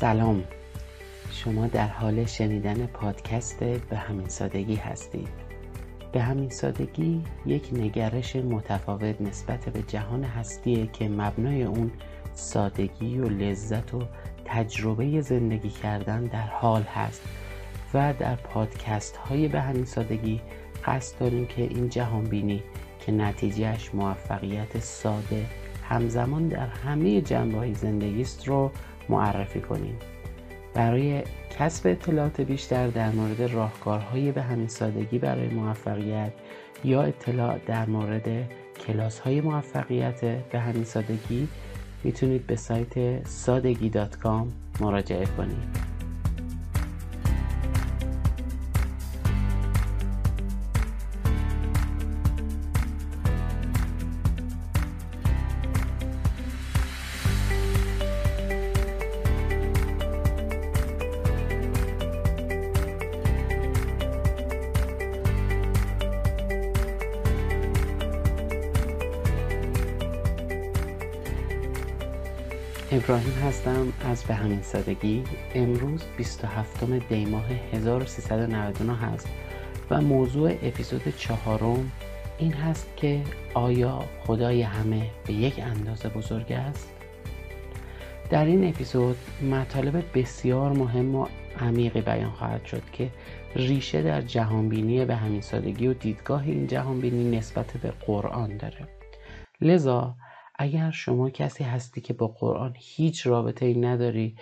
سلام. شما در حال شنیدن پادکست به همین سادگی هستید. به همین سادگی یک نگرش متفاوت نسبت به جهان هستیه که مبنای اون سادگی و لذت و تجربه زندگی کردن در حال هست و در پادکست های به همین سادگی قصد داریم که این جهان بینی که نتیجهش موفقیت ساده همزمان در همه جنبه های زندگی است رو معرفی کنیم. برای کسب اطلاعات بیشتر در مورد راهکارهای به همین سادگی برای موفقیت یا اطلاع در مورد کلاس های موفقیت به همین سادگی می‌تونید به سایت سادگی مراجعه کنید. ابراهیم هستم از به همین سادگی امروز 27 دی ماه 1399 هست و موضوع اپیزود چهارم این هست که آیا خدای همه به یک اندازه بزرگ است؟ در این اپیزود مطالب بسیار مهم و عمیقی بیان خواهد شد که ریشه در جهانبینی به همین سادگی و دیدگاه این جهانبینی نسبت به قرآن داره لذا اگر شما کسی هستی که با قرآن هیچ رابطه ای نداری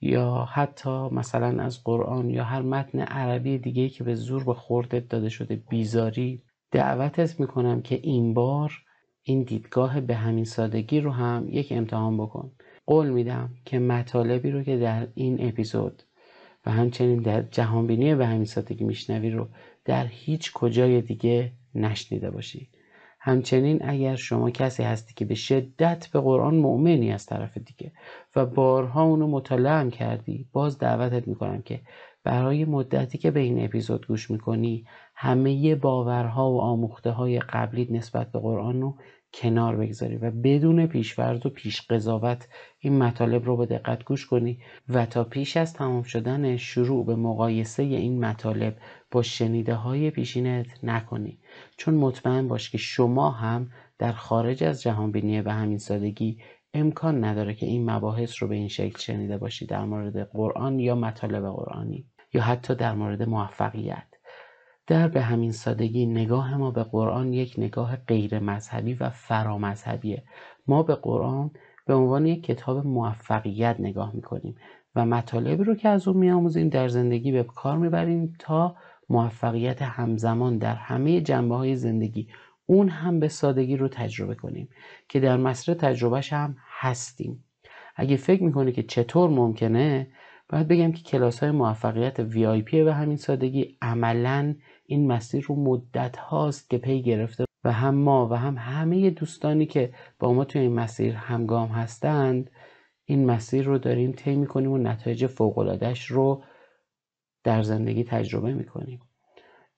یا حتی مثلا از قرآن یا هر متن عربی دیگه که به زور به خوردت داده شده بیزاری دعوتت می‌کنم که این بار این دیدگاه به همین سادگی رو هم یک امتحان بکن. قول میدم که مطالبی رو که در این اپیزود و همچنین در جهانبینی به همین سادگی میشنوی رو در هیچ کجای دیگه نشنیده باشی. همچنین اگر شما کسی هستی که به شدت به قرآن مؤمنی از طرف دیگه و بارها اونو مطالعه کردی باز دعوتت می‌کنم که برای مدتی که به این اپیزود گوش می‌کنی همه باورها و آموخته های قبلی نسبت به قرآن رو کنار بگذاری و بدون پیشورد و پیش قضاوت این مطالب رو به دقت گوش کنی و تا پیش از تمام شدن شروع به مقایسه این مطالب با شنیده های پیشینت نکنی. چون مطمئن باش که شما هم در خارج از جهان بینی به همین سادگی امکان نداره که این مباحث رو به این شکل شنیده باشی در مورد قرآن یا مطالب قرآنی یا حتی در مورد موفقیت. در به همین سادگی نگاه ما به قرآن یک نگاه غیر مذهبی و فرامذهبیه. ما به قرآن به عنوان یک کتاب موفقیت نگاه می‌کنیم و مطالبی رو که از اون میآموزیم در زندگی به کار می‌بریم تا موفقیت همزمان در همه جنبه های زندگی. اون هم به سادگی رو تجربه کنیم که در مسیر تجربهش هم هستیم. اگه فکر می‌کنه که چطور ممکنه باید بگم که کلاس های موفقیت VIP به همین سادگی عملا این مسیر رو مدت هاست که پی گرفته و هم ما و هم همه دوستانی که با ما توی این مسیر همگام هستند این مسیر رو داریم طی می‌کنیم و نتایج فوقلادش رو در زندگی تجربه می‌کنیم.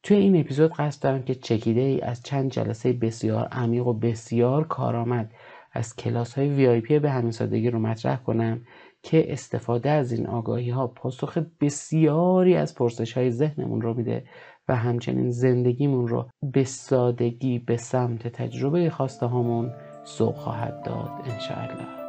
توی این اپیزود قصد دارم که چکیده ای از چند جلسه بسیار عمیق و بسیار کارآمد از کلاس های وی به همین سادگی رو مطرح کنم که استفاده از این آگاهی ها پاسخ بسیاری از پرسش های ذهنمون رو میده و همچنین زندگیمون رو به سادگی به سمت تجربه خواسته هامون سوق خواهد داد انشاءالله.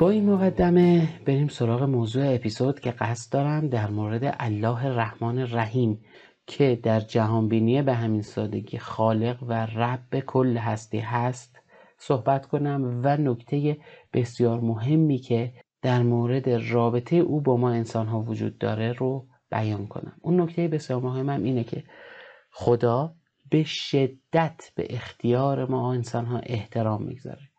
با این مقدمه. بریم سراغ موضوع اپیزود که قصد دارم در مورد الله رحمان رحیم که در جهانبینی به همین سادگی خالق و رب کل هستی هست صحبت کنم و نکته بسیار مهمی که در مورد رابطه او با ما انسان ها وجود داره رو بیان کنم. اون نکته بسیار مهمم اینه که خدا به شدت به اختیار ما انسان ها احترام می‌گذاره.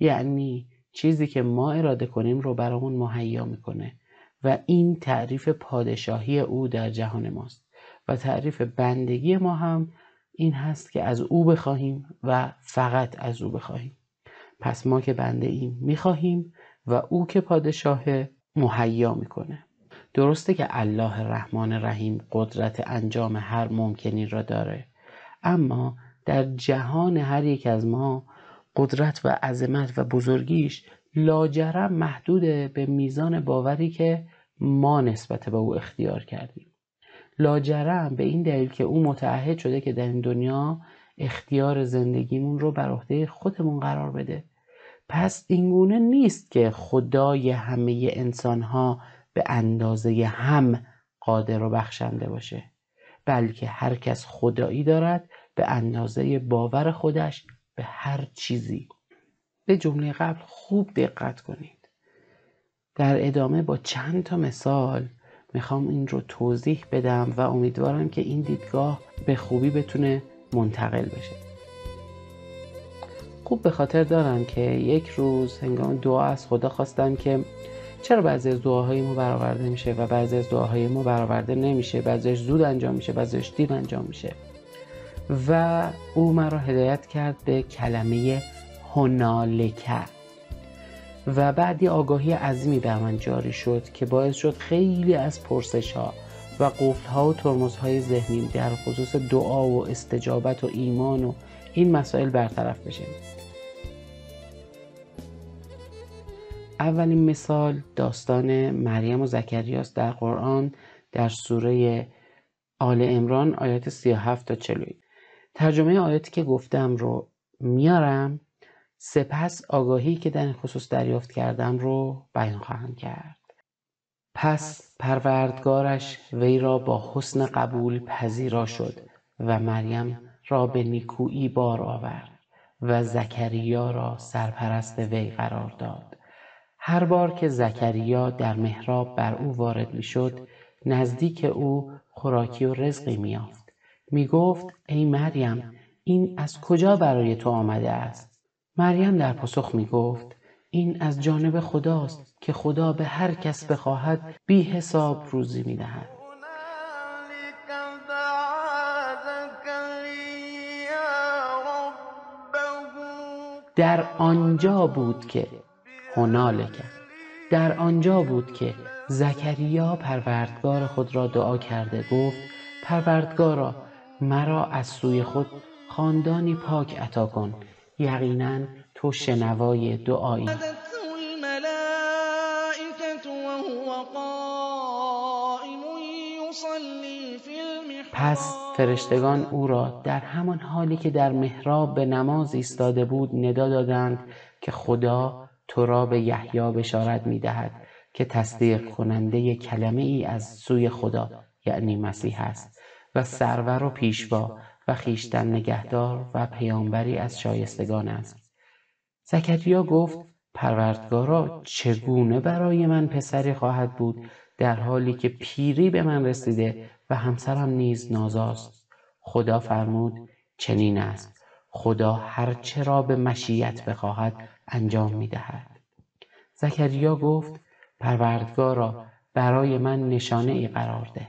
یعنی چیزی که ما اراده کنیم رو برامون مهیا می‌کنه و این تعریف پادشاهی او در جهان ماست و تعریف بندگی ما هم این هست که از او بخواهیم و فقط از او بخواهیم. پس ما که بنده ایم می‌خواهیم و او که پادشاه مهیا می‌کنه. درسته که الله رحمان رحیم قدرت انجام هر ممکنی را داره اما در جهان هر یک از ما قدرت و عظمت و بزرگیش لاجرم محدوده به میزان باوری که ما نسبت به او اختیار کردیم. لاجرم به این دلیل که او متعهد شده که در این دنیا اختیار زندگیمون رو بر عهده خودمون قرار بده. پس اینگونه نیست که خدای همه انسان ها به اندازه هم قادر و بخشنده باشه بلکه هر کس خدایی دارد به اندازه باور خودش به هر چیزی. به جمله قبل خوب دقت کنید. در ادامه با چند تا مثال می‌خوام این رو توضیح بدم و امیدوارم که این دیدگاه به خوبی بتونه منتقل بشه. خوب به خاطر دارم که یک روز هنگام دعا از خدا خواستم که چرا بعضی از دعاهای ما برآورده میشه و بعضی از دعاهای ما برآورده نمیشه بعضیش زود انجام میشه بعضیش دیر انجام میشه. و او مرا هدایت کرد به کلمه هنالکه و بعدی آگاهی عظیمی بر من جاری شد که باعث شد خیلی از پرسش ها و قفل ها و ترمز های ذهنی در خصوص دعا و استجابت و ایمان و این مسائل برطرف بشه. اولین مثال داستان مریم و زکریاست در قرآن در سوره آل امران آیات 37 تا 40 ترجمه آیاتی که گفتم رو میارم سپس آگاهی که در این خصوص دریافت کردم رو بیان خواهم کرد. پس پروردگارش وی را با حسن قبول پذیرا شد و مریم را به نیکویی بار آورد و زکریا را سرپرست وی قرار داد. هر بار که زکریا در محراب بر او وارد می شد نزدیک او خوراکی و رزقی می یافت می گفت ای مریم این از کجا برای تو آمده است مریم در پاسخ می گفت این از جانب خداست که خدا به هر کس بخواهد بی حساب روزی می دهد. در آنجا بود که هنالک در آنجا بود که زکریا پروردگار خود را دعا کرده گفت پروردگارا مرا از سوی خود خاندانی پاک عطا کن. یقینا تو شنوای دعایی. پس فرشتگان او را در همان حالی که در محراب به نماز ایستاده بود ندا دادند که خدا تو را به یحیی بشارت می دهد که تصدیق کننده کلمه ای از سوی خدا یعنی مسیح است. و سرور و پیشوا و خیشتن نگهدار و پیامبری از شایستگان است. زکریا گفت پروردگارا چگونه برای من پسری خواهد بود در حالی که پیری به من رسیده و همسرم نیز نازاست؟ خدا فرمود چنین است. خدا هر چرا به مشیت بخواهد انجام می دهد زکریا گفت پروردگارا برای من نشانه ای قرار ده.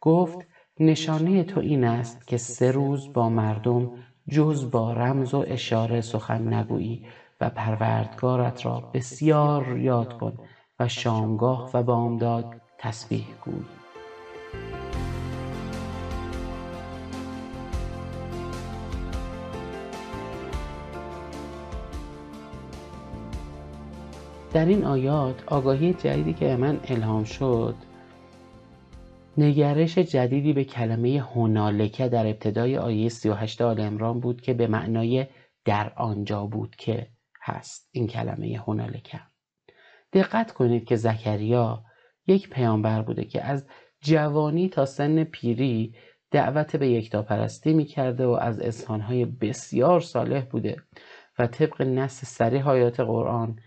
گفت نشانه تو این است که سه روز با مردم جز با رمز و اشاره سخن نگویی و پروردگارت را بسیار یاد کن و شامگاه و بامداد تسبیح گوی در این آیات آگاهی جدیدی که من الهام شد نگرش جدیدی به کلمه هنالکه در ابتدای آیه 38 آل امران بود که به معنای در آنجا بود که هست. این کلمه هنالکه. دقت کنید که زکریا یک پیامبر بوده که از جوانی تا سن پیری دعوت به یکتاپرستی می‌کرده و از اذهانهای بسیار صالح بوده و طبق نص سریح حیات قرآن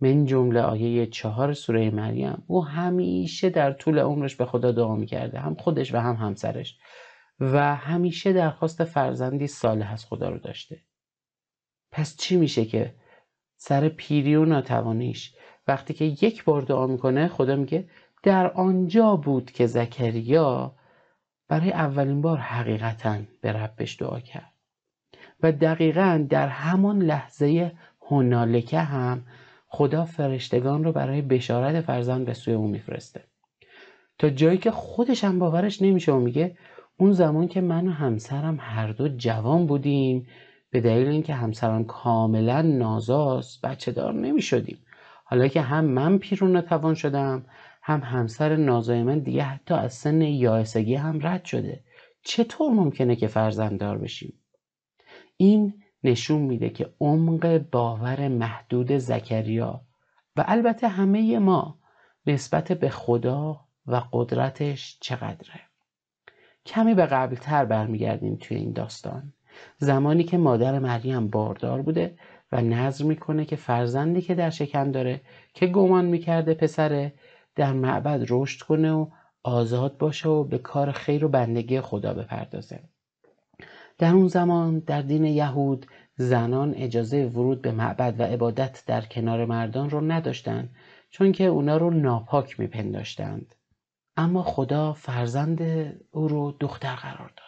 من جمله آیه چهار سوره مریم. او همیشه در طول عمرش به خدا دعا می‌کرده هم خودش و هم همسرش. و همیشه درخواست فرزندی صالح از خدا رو داشته. پس چی میشه که سر پیری و ناتوانیش وقتی که یک بار دعا می‌کنه خدا میگه در آنجا بود که زکریا برای اولین بار حقیقتا به ربش دعا کرد. و دقیقا در همان لحظه هنالکه هم خدا فرشتگان رو برای بشارت فرزند به سوی او میفرسته. تا جایی که خودش هم باورش نمیشه و میگه اون زمان که من و همسرم هر دو جوان بودیم به دلیل اینکه همسرم کاملا نازاست بچه دار نمی شدیم حالا که هم من پیرون توان شدم هم همسر نازای من دیگه حتی از سن یائسگی هم رد شده. چطور ممکنه که فرزنددار بشیم؟ این نشون میده که عمق باور محدود زکریا و البته همه ما نسبت به خدا و قدرتش چقدره. کمی به قبلتر برمیگردیم توی این داستان. زمانی که مادر مریم باردار بوده و نظر می‌کنه که فرزندی که در شکم داره که گمان می‌کرده پسره در معبد رشد کنه و آزاد باشه و به کار خیر و بندگی خدا بپردازه. در اون زمان در دین یهود زنان اجازه ورود به معبد و عبادت در کنار مردان رو نداشتند چون که اونا رو ناپاک میپنداشتند. اما خدا فرزند او رو دختر قرار داد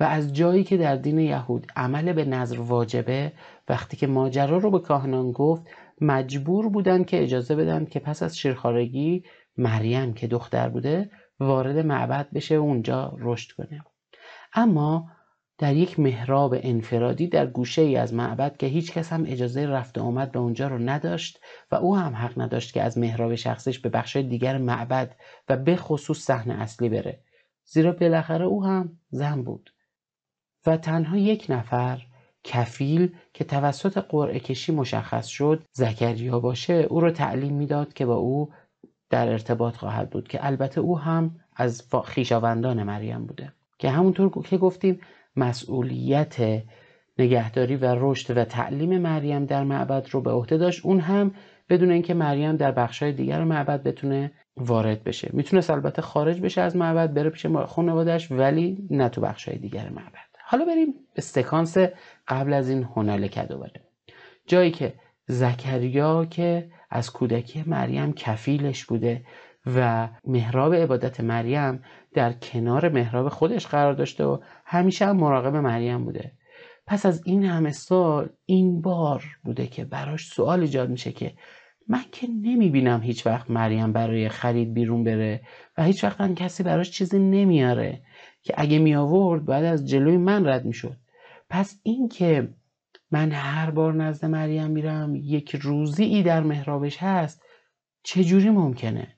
و از جایی که در دین یهود عمل به نظر واجبه وقتی که ماجرا رو به کاهنان گفت مجبور بودن که اجازه بدن که پس از شیرخارگی مریم که دختر بوده وارد معبد بشه و اونجا رشد کنه. اما در یک محراب انفرادی در گوشه ای از معبد که هیچ کس هم اجازه رفت و آمد به اونجا رو نداشت و او هم حق نداشت که از محراب شخصش به بخش دیگر معبد و به خصوص صحنه اصلی بره. زیرا بالاخره او هم زن بود و تنها یک نفر کفیل که توسط قرعه کشی مشخص شد زکریا باشه او رو تعلیم می‌داد که با او در ارتباط خواهد بود که البته او هم از خیشاوندان مریم بوده. که همونطور که گفتیم مسئولیت نگهداری و رشد و تعلیم مریم در معبد رو به عهده داشت. اون هم بدون اینکه مریم در بخشای دیگر معبد بتونه وارد بشه. می‌تونست البته خارج بشه از معبد بره پیش خانواده‌اش ولی نه تو بخشای دیگر معبد. حالا بریم به سکانس قبل از این هنل دوباره جایی که زکریا که از کودکی مریم کفیلش بوده و محراب عبادت مریم در کنار محراب خودش قرار داشته و همیشه هم مراقب مریم بوده. پس از این همه سال این بار بوده که براش سوال ایجاد میشه که من که نمی‌بینم هیچ وقت مریم برای خرید بیرون بره و هیچ وقت هم کسی براش چیزی نمیاره که اگه می آورد باید از جلوی من رد می‌شد. پس این که من هر بار نزد مریم میرم یک روزی ای در محرابش هست چجوری ممکنه؟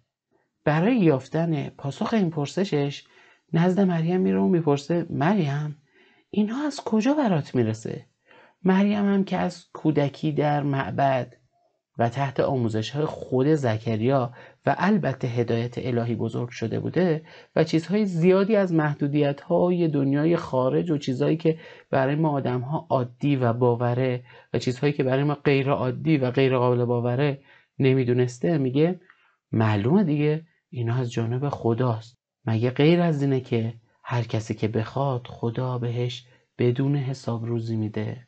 برای یافتن پاسخ این پرسشش نزد مریم میره و می‌پرسه مریم اینها از کجا برات می‌رسه؟ مریم هم که از کودکی در معبد و تحت آموزش های خود زکریا و البته هدایت الهی بزرگ شده بوده و چیزهای زیادی از محدودیت های دنیای خارج و چیزهایی که برای ما آدم ها عادی و باوره و چیزهایی که برای ما غیر عادی و غیر قابل باوره نمی‌دونسته میگه معلومه دیگه اینا از جانب خداست. مگه غیر از اینه که هر کسی که بخواد خدا بهش بدون حساب روزی میده؟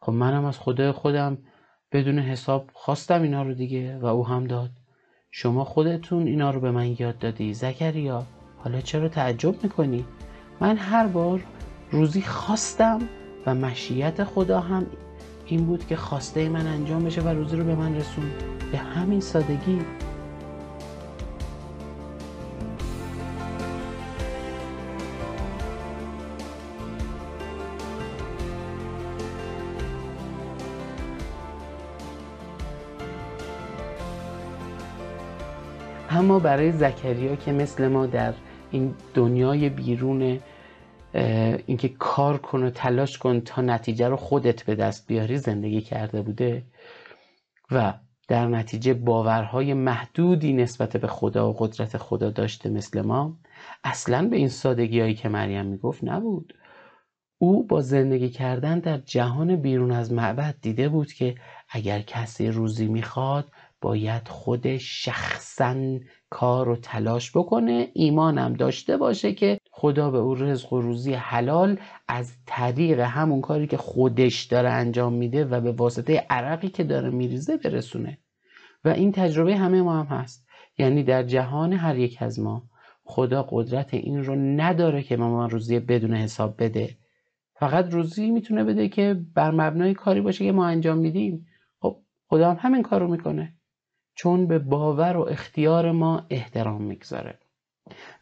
خب منم از خدای خودم بدون حساب خواستم اینا رو دیگه و او هم داد. شما خودتون اینا رو به من یاد دادی. زکریا حالا چرا تعجب می‌کنی؟ من هر بار روزی خواستم و مشیت خدا هم این بود که خواسته من انجام بشه و روزی رو به من رسون. به همین سادگی. اما برای زکریا که مثل ما در این دنیای بیرون اینکه کار کن و تلاش کن تا نتیجه رو خودت به دست بیاری زندگی کرده بوده و در نتیجه باورهای محدودی نسبت به خدا و قدرت خدا داشته مثل ما اصلا به این سادگی هایی که مریم می‌گفت نبود. او با زندگی کردن در جهان بیرون از معبد دیده بود که اگر کسی روزی می‌خواد باید خودش شخصا کار و تلاش بکنه ایمانم داشته باشه که خدا به او رزق و روزی حلال از طریق همون کاری که خودش داره انجام میده و به واسطه عرقی که داره میریزه برسونه. و این تجربه همه ما هم هست. یعنی در جهان هر یک از ما خدا قدرت این رو نداره که ما روزی بدون حساب بده. فقط روزی می‌تونه بده که بر مبنای کاری باشه که ما انجام میدیم. خدا هم همین کارو می‌کنه. چون به باور و اختیار ما احترام می‌گذاره.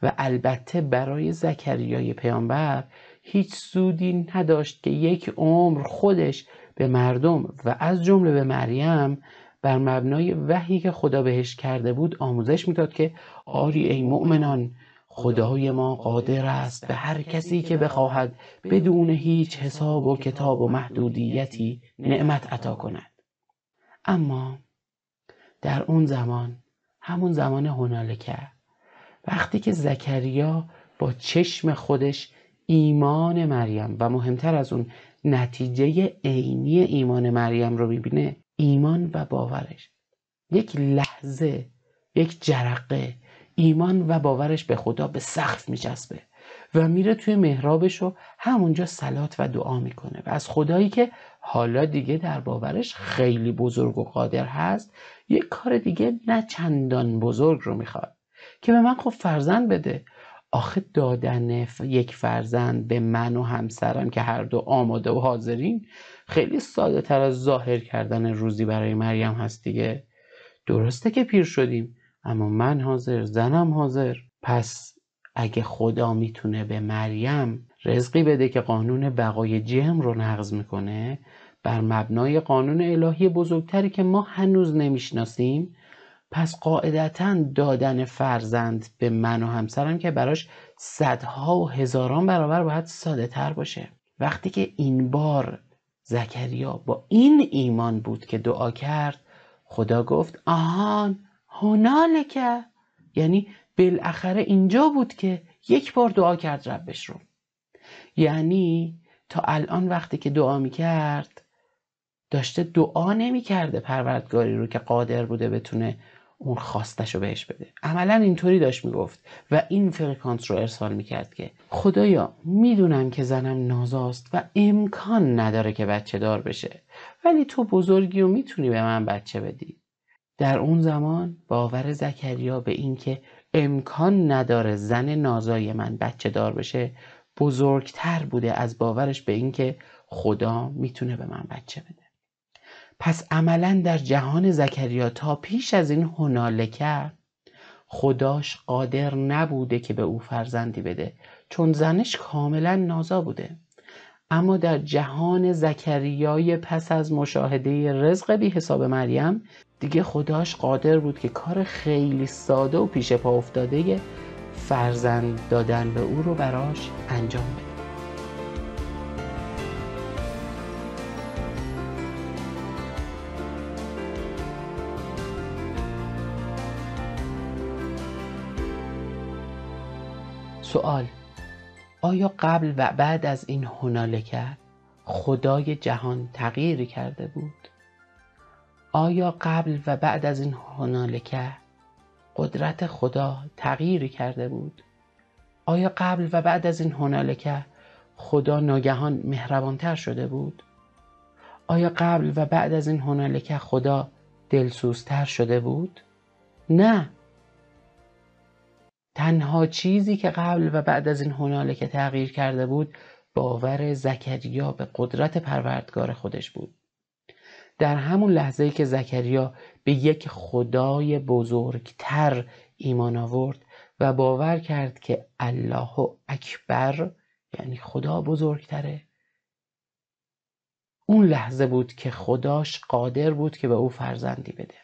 و البته برای زکریای پیامبر هیچ سودی نداشت که یک عمر خودش به مردم و از جمله به مریم بر مبنای وحی که خدا بهش کرده بود آموزش می‌داد که آری ای مؤمنان خدای ما قادر است به هر کسی که بخواهد بدون هیچ حساب و کتاب و محدودیتی نعمت عطا کند. اما در اون زمان همون زمان هنالکه. وقتی که زکریا با چشم خودش ایمان مریم و مهمتر از اون نتیجه عینی ایمان مریم رو می‌بینه ایمان و باورش. یک لحظه یک جرقه ایمان و باورش به خدا به سقف میچسبه و میره توی محرابش و همونجا سلات و دعا می‌کنه. و از خدایی که حالا دیگه در باورش خیلی بزرگ و قادر هست یک کار دیگه نه چندان بزرگ رو می‌خواد. که به من خب فرزند بده. آخه دادن یک فرزند به من و همسرم که هر دو آماده و حاضرین خیلی ساده تر از ظاهر کردن روزی برای مریم هست دیگه. درسته که پیر شدیم اما من حاضر زنم حاضر. پس اگه خدا می‌تونه به مریم رزقی بده که قانون بقای جم رو نقض می‌کنه بر مبنای قانون الهی بزرگتری که ما هنوز نمی‌شناسیم پس قاعدتا دادن فرزند به من و همسرم که براش صدها و هزاران برابر باید ساده تر باشه. وقتی که این بار زکریا با این ایمان بود که دعا کرد خدا گفت آهان هنالکه یعنی بالاخره اینجا بود که یک بار دعا کرد ربش رو. یعنی تا الان وقتی که دعا می‌کرد داشته دعا نمی‌کرده پروردگاری رو که قادر بوده بتونه اون خواستش رو بهش بده. عملا اینطوری داشت می‌گفت و این فرکانس رو ارسال می‌کرد که خدایا می‌دونم که زنم نازاست و امکان نداره که بچه دار بشه ولی تو بزرگی و می‌تونی به من بچه بدی. در اون زمان باور زکریا به اینکه امکان نداره زن نازای من بچه دار بشه بزرگتر بوده از باورش به اینکه خدا می‌تونه به من بچه بده. پس عملا در جهان زکریا تا پیش از این هنالکه خداش قادر نبوده که به او فرزندی بده چون زنش کاملا نازا بوده. اما در جهان زکریای پس از مشاهده رزق بی حساب مریم دیگه خداش قادر بود که کار خیلی ساده و پیش پا افتاده فرزند دادن به او رو براش انجام بده. سوال آیا قبل و بعد از این هنالکه خدای جهان تغییری کرده بود؟ آیا قبل و بعد از این هنالکه قدرت خدا تغییری کرده بود؟ آیا قبل و بعد از این هنالکه خدا ناگهان مهربانتر شده بود؟ آیا قبل و بعد از این هنالکه خدا دلسوزتر شده بود؟ نه تنها چیزی که قبل و بعد از این هنالکه تغییر کرده بود باور زکریا به قدرت پروردگار خودش بود. در همون لحظه که زکریا به یک خدای بزرگتر ایمان آورد و باور کرد که الله اکبر یعنی خدا بزرگتره اون لحظه بود که خداش قادر بود که به او فرزندی بده.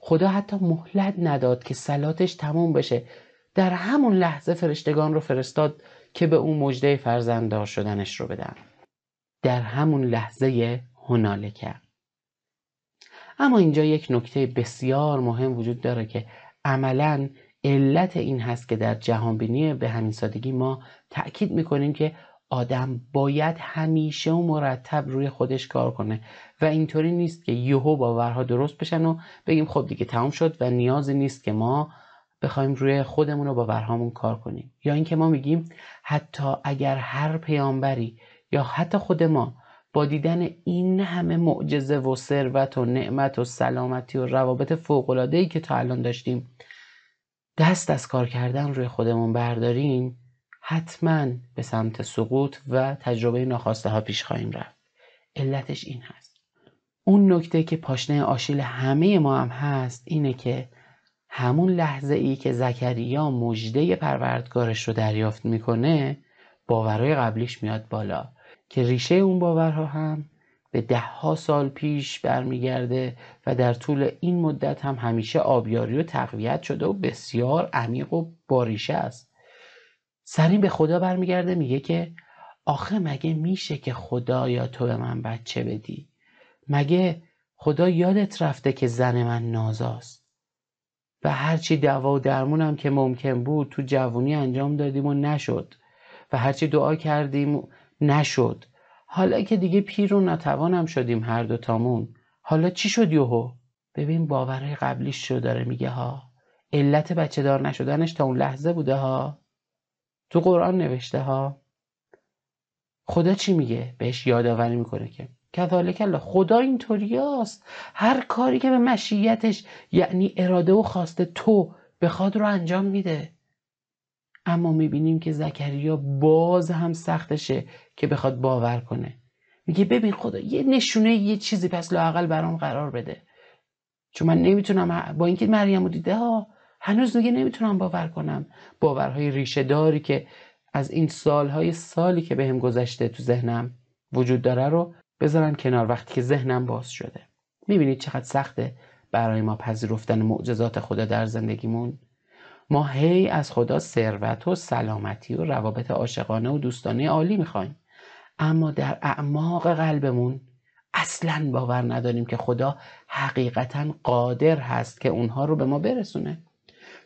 خدا حتی مهلت نداد که سلاتش تموم بشه. در همون لحظه فرشتگان رو فرستاد که به او مژده فرزنددار شدنش رو بدن. در همون لحظه هنالکه اما اینجا یک نکته بسیار مهم وجود داره که عملا علت این هست که در جهانبینی به همین سادگی ما تأکید می‌کنیم که آدم باید همیشه و مرتب روی خودش کار کنه و اینطوری نیست که یهو باورها درست بشن و بگیم خب دیگه تمام شد و نیازی نیست که ما بخوایم روی خودمون و باورهامون کار کنیم. یا اینکه ما میگیم حتی اگر هر پیامبری یا حتی خود ما با دیدن این همه معجزه و ثروت و نعمت و سلامتی و روابط فوق‌العاده‌ای که تا الان داشتیم دست از کار کردن روی خودمون برداریم حتما به سمت سقوط و تجربه ناخواسته ها پیش خواهیم رفت. علتش این هست. اون نکته که پاشنه آشیل همه ما هم هست اینه که همون لحظه ای که زکریا مجده پروردگارش رو دریافت می‌کنه باورهای قبلیش میاد بالا که ریشه اون باورها هم به ده ها سال پیش برمیگرده و در طول این مدت هم همیشه آبیاری و تقویت شده و بسیار عمیق و باریشه است. سرین به خدا برمیگرده میگه که آخه مگه میشه که خدا یا تو به من بچه بدی؟ مگه خدا یادت رفته که زن من نازاست؟ و هرچی دوا و درمونم که ممکن بود تو جوونی انجام دادیم و نشد. و هرچی دعا کردیم نشد. حالا که دیگه پیر و نتوانم شدیم هر دوتامون حالا چی شد یوهو ببین باورهای قبلیش شو داره میگه ها. علت بچه دار نشدنش تا اون لحظه بوده ها. تو قرآن نوشته ها. خدا چی میگه؟ بهش یادآوری می‌کنه که کذالک الله خدا اینطوریاست. هر کاری که به مشیتش یعنی اراده و خواسته تو بخواد رو انجام میده. اما می‌بینیم که زکریا باز هم سختشه که بخواد باور کنه. میگه ببین خدا یه نشونه یه چیزی پس لاقل برام قرار بده. چون من نمی‌تونم با اینکه مریم رو دیده ها هنوز میگه نمی‌تونم باور کنم. باورهای ریشه داری که از این سالهای سالی که بهم گذشته تو ذهنم وجود داره رو بذارم کنار وقتی که ذهنم باز شده. می‌بینید چقدر سخته برای ما پذیرفتن معجزات خدا در زندگیمون؟ ما هی از خدا ثروت و سلامتی و روابط عاشقانه و دوستانه عالی می‌خوایم. اما در اعماق قلبمون اصلا باور نداریم که خدا حقیقتا قادر هست که اونها رو به ما برسونه.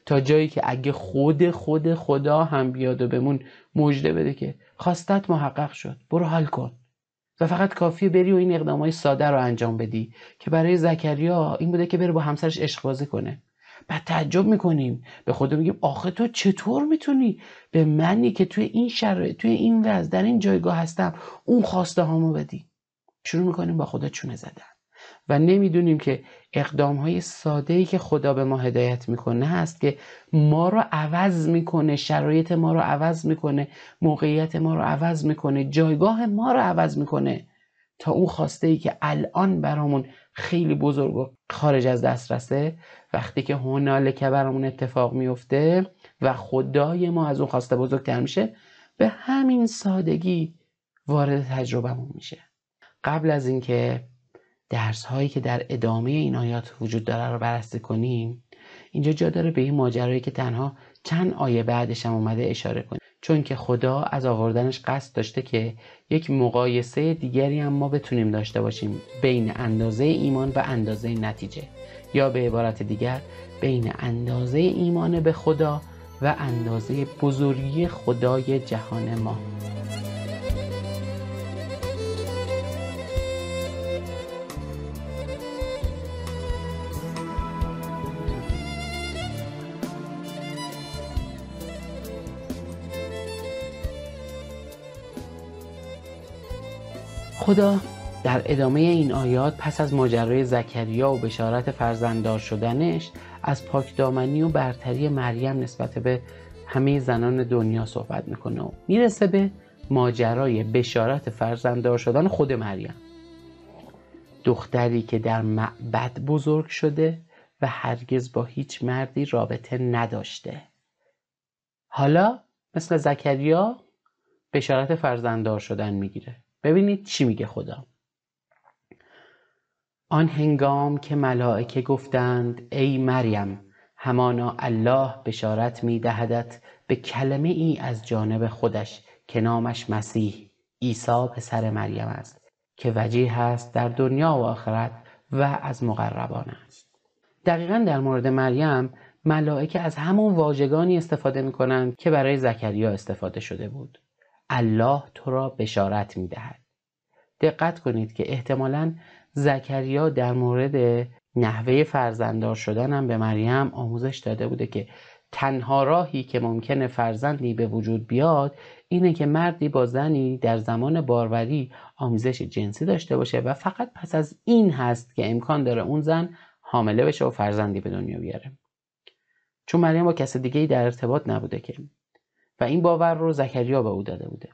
تا جایی که اگه خود خود خدا هم بیاد و بهمون مژده بده که خواستت محقق شد برو حل کن. و فقط کافیه بری و این اقدام های ساده رو انجام بدی که برای زکریا این بوده که بره با همسرش عشق بازی کنه. بعد تعجب می‌کنیم. به خدا میگیم آخه تو چطور می‌تونی به منی که توی این شرایط توی این وضع در این جایگاه هستم اون خواسته هامو بدی؟ شروع می‌کنیم با خدا چونه زدن. و نمی‌دونیم که اقدام های ساده ای که خدا به ما هدایت می‌کنه هست که ما رو عوض می‌کنه شرایط ما رو عوض می‌کنه موقعیت ما رو عوض می‌کنه جایگاه ما رو عوض می‌کنه تا اون خواسته ای که الان برامون خیلی بزرگ و خارج از دسترسه. وقتی که که برامون اتفاق میفته و خدای ما از اون خواسته بزرگتر میشه به همین سادگی وارد تجربهمون میشه. قبل از اینکه درس هایی که در ادامه این آیات وجود داره رو بررسی کنیم اینجا جا داره به این ماجرایی که تنها چند آیه بعدش هم اومده اشاره کنیم. چون که خدا از آوردنش قصد داشته که یک مقایسه دیگری هم ما بتونیم داشته باشیم بین اندازه ایمان و اندازه نتیجه یا به عبارت دیگر بین اندازه ایمان به خدا و اندازه بزرگی خدای جهان ما. خدا در ادامه این آیات پس از ماجرای زکریا و بشارت فرزنددار شدنش از پاکدامنی و برتری مریم نسبت به همه زنان دنیا صحبت می‌کنه و می‌رسه به ماجرای بشارت فرزنددار شدن خود مریم. دختری که در معبد بزرگ شده و هرگز با هیچ مردی رابطه نداشته. حالا مثل زکریا بشارت فرزنددار شدن می‌گیره. ببینید چی میگه خدا. آن هنگام که ملائکه گفتند ای مریم همانا الله بشارت میدهدت به کلمه ای از جانب خودش که نامش مسیح عیسی پسر مریم است که وجیه است در دنیا و آخرت و از مقربان است. دقیقا در مورد مریم ملائکه از همون واژگانی استفاده می کنند که برای زکریا استفاده شده بود. الله تو را بشارت می دهد. دقت کنید که احتمالا زکریا در مورد نحوه فرزنددار شدن هم به مریم آموزش داده بوده که تنها راهی که ممکنه فرزندی به وجود بیاد اینه که مردی با زنی در زمان باروری آمیزش جنسی داشته باشه و فقط پس از این هست که امکان داره اون زن حامله بشه و فرزندی به دنیا بیاره چون مریم با کس دیگه ای در ارتباط نبوده که و این باور رو زکریا به او داده بوده.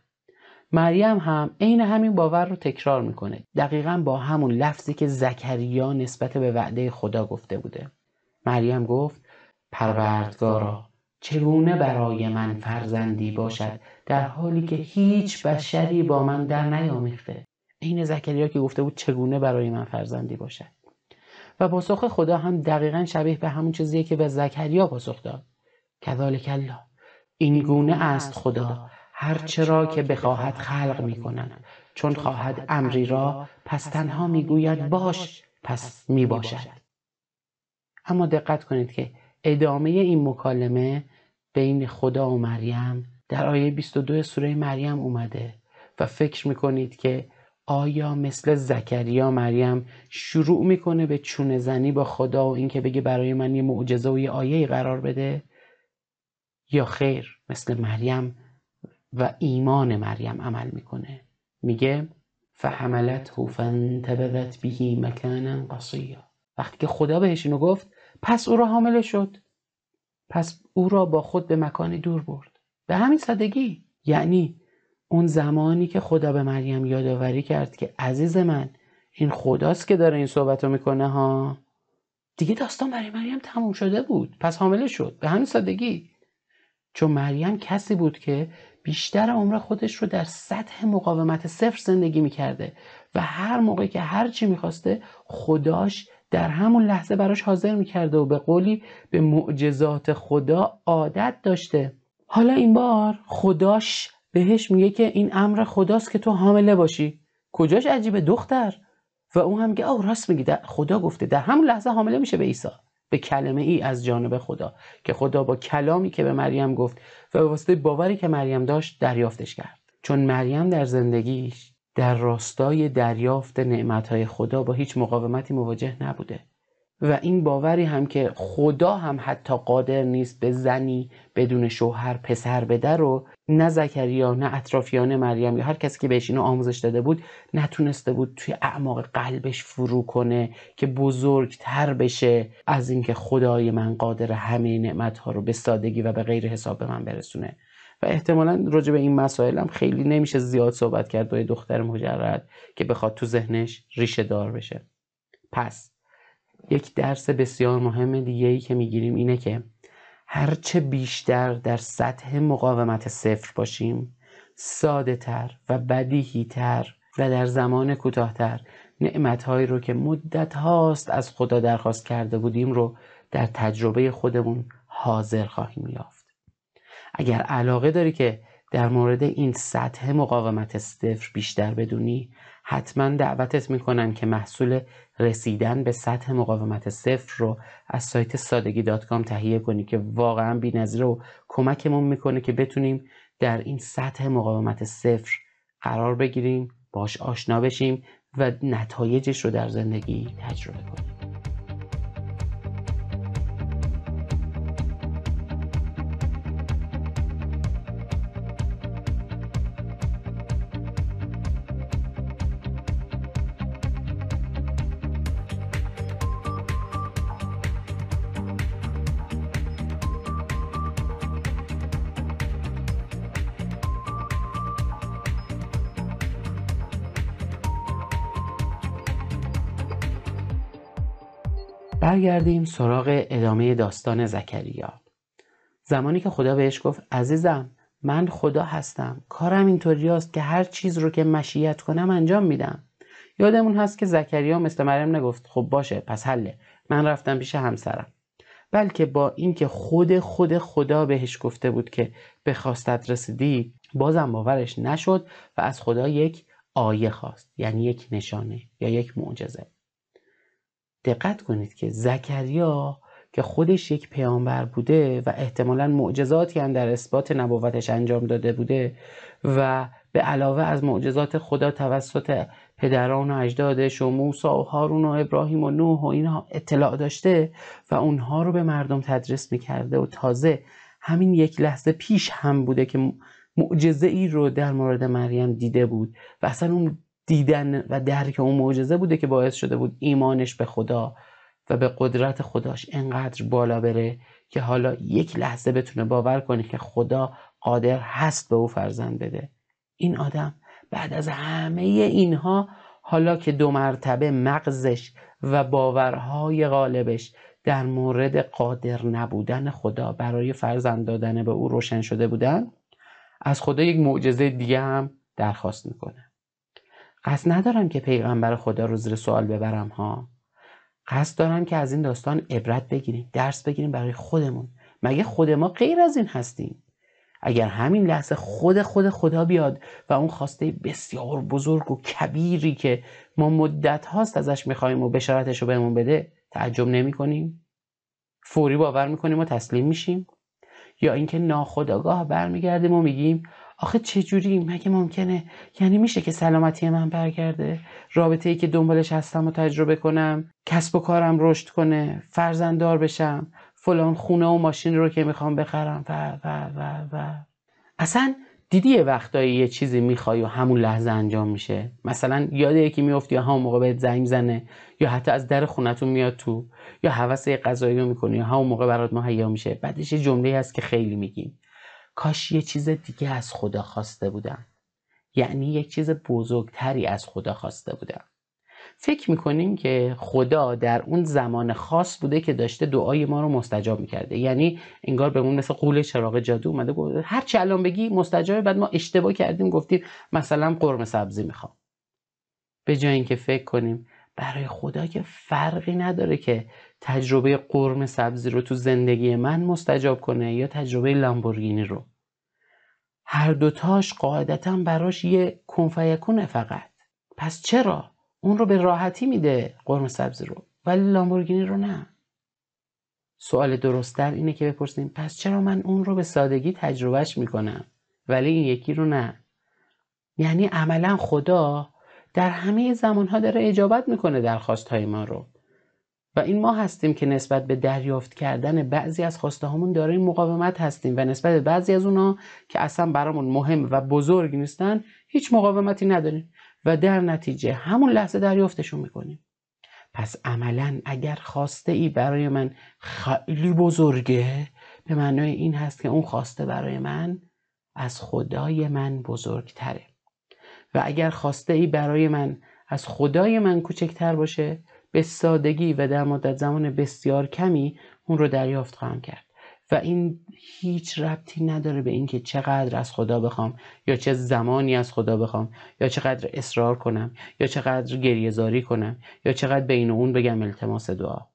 مریم هم عین همین باور رو تکرار می‌کنه. دقیقا با همون لفظی که زکریا نسبت به وعده خدا گفته بوده. مریم گفت پروردگارا چگونه برای من فرزندی باشد در حالی که هیچ بشری با من در نیامیخته؟ عین زکریا که گفته بود چگونه برای من فرزندی باشد؟ و پاسخ خدا هم دقیقا شبیه به همون چیزیه که به زکریا پاسخ داد. کذالک الله. این گونه است خدا. هر چرا که بخواهد خلق می کند. چون خواهد امری را پس تنها می‌گوید باش پس می باشد. اما دقت کنید که ادامه این مکالمه بین خدا و مریم در آیه 22 سوره مریم اومده و فکر می‌کنید که آیا مثل زکریا مریم شروع می‌کنه به چونه زنی با خدا و اینکه بگه برای من یه معجزه و یه آیه قرار بده؟ یا خیر مثل مریم و ایمان مریم عمل می‌کنه. میگه فحملته فانتبذت به مکانا قصیا وقتی که خدا بهش اینو گفت پس او را حامله شد. پس او را با خود به مکانی دور برد. به همین سادگی. یعنی اون زمانی که خدا به مریم یادآوری کرد که عزیز من این خداست که داره این صحبت رو می‌کنه ها؟ دیگه داستان برای مریم تموم شده بود. پس حامله شد. به همین سادگی. چون مریم کسی بود که بیشتر عمر خودش رو در سطح مقاومت صفر زندگی می‌کرده و هر موقع که هر چی می‌خواسته خداش در همون لحظه براش حاضر می‌کرده و به قولی به معجزات خدا عادت داشته. حالا این بار خداش بهش میگه که این امر خداست که تو حامله باشی. کجاش عجیبه دختر؟ و اون هم میگه او راست میگی. خدا گفته در همون لحظه حامله میشه به عیسی. به کلمه ای از جانب خدا که خدا با کلامی که به مریم گفت و به واسطه باوری که مریم داشت دریافتش کرد. چون مریم در زندگیش در راستای دریافت نعمتهای خدا با هیچ مقاومتی مواجه نبوده. و این باوری هم که خدا هم حتی قادر نیست به زنی بدون شوهر پسر بده رو نه زکریا نه اطرافیان مریم یا هر کسی که بهش اینو آموزش داده بود نتونسته بود توی اعماق قلبش فرو کنه که بزرگتر بشه از اینکه خدای من قادر همه نعمت ها رو به سادگی و به غیر حساب به من برسونه. و احتمالا راجع به این مسائل هم خیلی نمیشه زیاد صحبت کرد با دختر مجرد که بخواد تو ذهنش ریشه دار بشه. پس یک درس بسیار مهم دیگه ای که می‌گیریم اینه که هرچه بیشتر در سطح مقاومت صفر باشیم ساده تر و بدیهی تر و در زمان کوتاهتر نعمتهایی رو که مدت هاست از خدا درخواست کرده بودیم رو در تجربه خودمون حاضر خواهیم یافت. اگر علاقه داری که در مورد این سطح مقاومت صفر بیشتر بدونی حتما دعوتت می‌کنن که محصول رسیدن به سطح مقاومت صفر رو از سایت سادگی دات کام تهیه کنی که واقعا بی‌نظیره و کمکمون می‌کنه که بتونیم در این سطح مقاومت صفر قرار بگیریم باش آشنا بشیم و نتایجش رو در زندگی تجربه کنیم. برگردیم سراغ ادامه داستان زکریا. زمانی که خدا بهش گفت عزیزم من خدا هستم. کارم اینطوری که هر چیز رو که مشیت کنم انجام میدم. یادمون هست که زکریا مثل مریم نگفت خب باشه پس حله. من رفتم پیش همسرم. بلکه با اینکه خود خود خدا بهش گفته بود که به خواستت رسیدی بازم باورش نشد و از خدا یک آیه خواست یعنی یک نشانه یا یک معجزه. دقت کنید که زکریا که خودش یک پیامبر بوده و احتمالا معجزاتی هم در اثبات نبوتش انجام داده بوده و به علاوه از معجزات خدا توسط پدران و اجدادش و موسی و هارون و ابراهیم و نوح و اینها اطلاع داشته و اونها رو به مردم تدریس می‌کرده و تازه همین یک لحظه پیش هم بوده که معجزه ای رو در مورد مریم دیده بود و اصلا اون دیدن و درک اون معجزه بوده که باعث شده بود ایمانش به خدا و به قدرت خداش انقدر بالا بره که حالا یک لحظه بتونه باور کنه که خدا قادر هست به او فرزند بده. این آدم بعد از همه اینها حالا که دو مرتبه مغزش و باورهای غالبش در مورد قادر نبودن خدا برای فرزند دادن به او روشن شده بودن از خدا یک معجزه دیگه هم درخواست می‌کنه. قصد ندارم که پیغمبر خدا رو زیر سوال ببرم ها. قصد دارم که از این داستان عبرت بگیریم درس بگیریم برای خودمون. مگه خود ما غیر از این هستیم؟ اگر همین لحظه خود خود خدا بیاد و اون خواسته بسیار بزرگ و کبیری که ما مدت هاست ازش می‌خوایم و بشارتش رو بهمون بده تعجب نمی کنیم فوری باور می‌کنیم و تسلیم میشیم؟ یا اینکه ناخداگاه برمیگردیم و میگیم آخه چجوری؟ مگه ممکنه؟ یعنی میشه که سلامتی من برگرده؟ رابطه ای که دنبالش هستم و تجربه کنم؟ کسب و کارم رشد کنه؟ فرزنددار بشم؟ فلان خونه و ماشین رو که می‌خوام بخرم؟ و و و و. اصلا دیدی یه وقتایی یه چیزی می‌خوای و همون لحظه انجام میشه؟ مثلا یاد یکی میفتی یا همون موقع بهت زنگ زنه. یا حتی از در خونتون میاد تو. یا حوث غذایی رو می‌کنی یا همون موقع برات مهیا میشه. بعدش یه جمله هست که خیلی میگیم. کاش یه چیز دیگه از خدا خواسته بودم. یعنی یک چیز بزرگتری از خدا خواسته بودم. فکر می‌کنیم که خدا در اون زمان خاص بوده که داشته دعای ما رو مستجاب می‌کرده. یعنی انگار بهمون مثل قول چراغ جادو اومده گفته هر چی الان بگی مستجابه بعد ما اشتباه کردیم گفتیم مثلا قرمه سبزی می‌خوام. به جای اینکه فکر کنیم برای خدا که فرقی نداره که تجربه قرم سبزی رو تو زندگی من مستجاب کنه یا تجربه لامبورگینی رو؟ هر دوتاش قاعدتا براش یه کنفیکونه فقط. پس چرا؟ اون رو به راحتی میده قرم سبزی رو ولی لامبورگینی رو نه. سوال درستتر اینه که بپرسیم پس چرا من اون رو به سادگی تجربهش می‌کنم ولی این یکی رو نه؟ یعنی عملا خدا در همه زمانها داره اجابت می‌کنه درخواست های ما رو. این ما هستیم که نسبت به دریافت کردن بعضی از خواسته هامون دارای مقاومت هستیم و نسبت به بعضی از اونا که اصلا برامون مهم و بزرگ نیستن هیچ مقاومتی نداریم و در نتیجه همون لحظه دریافتشون می‌کنیم. پس عملا اگر خواسته ای برای من خیلی بزرگه به معنای این هست که اون خواسته برای من از خدای من بزرگتره. و اگر خواسته ای برای من از خدای من کوچکتر باشه به سادگی و در مدت زمان بسیار کمی اون رو دریافت خواهم کرد. و این هیچ ربطی نداره به اینکه چقدر از خدا بخوام یا چه زمانی از خدا بخوام یا چقدر اصرار کنم یا چقدر گریهزاری کنم یا چقدر بین اون بگم التماس دعا.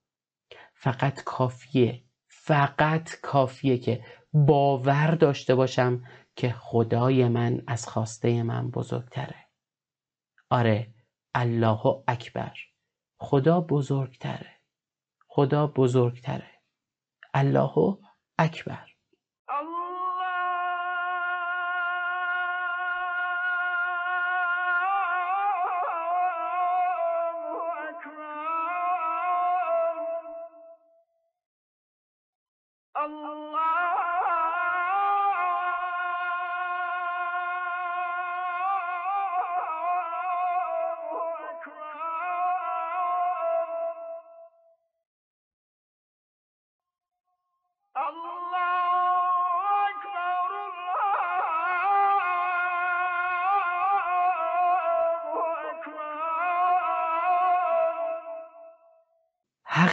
فقط کافیه فقط کافیه که باور داشته باشم که خدای من از خواسته من بزرگتره. آره الله اکبر. خدا بزرگتره. خدا بزرگتره. الله اکبر.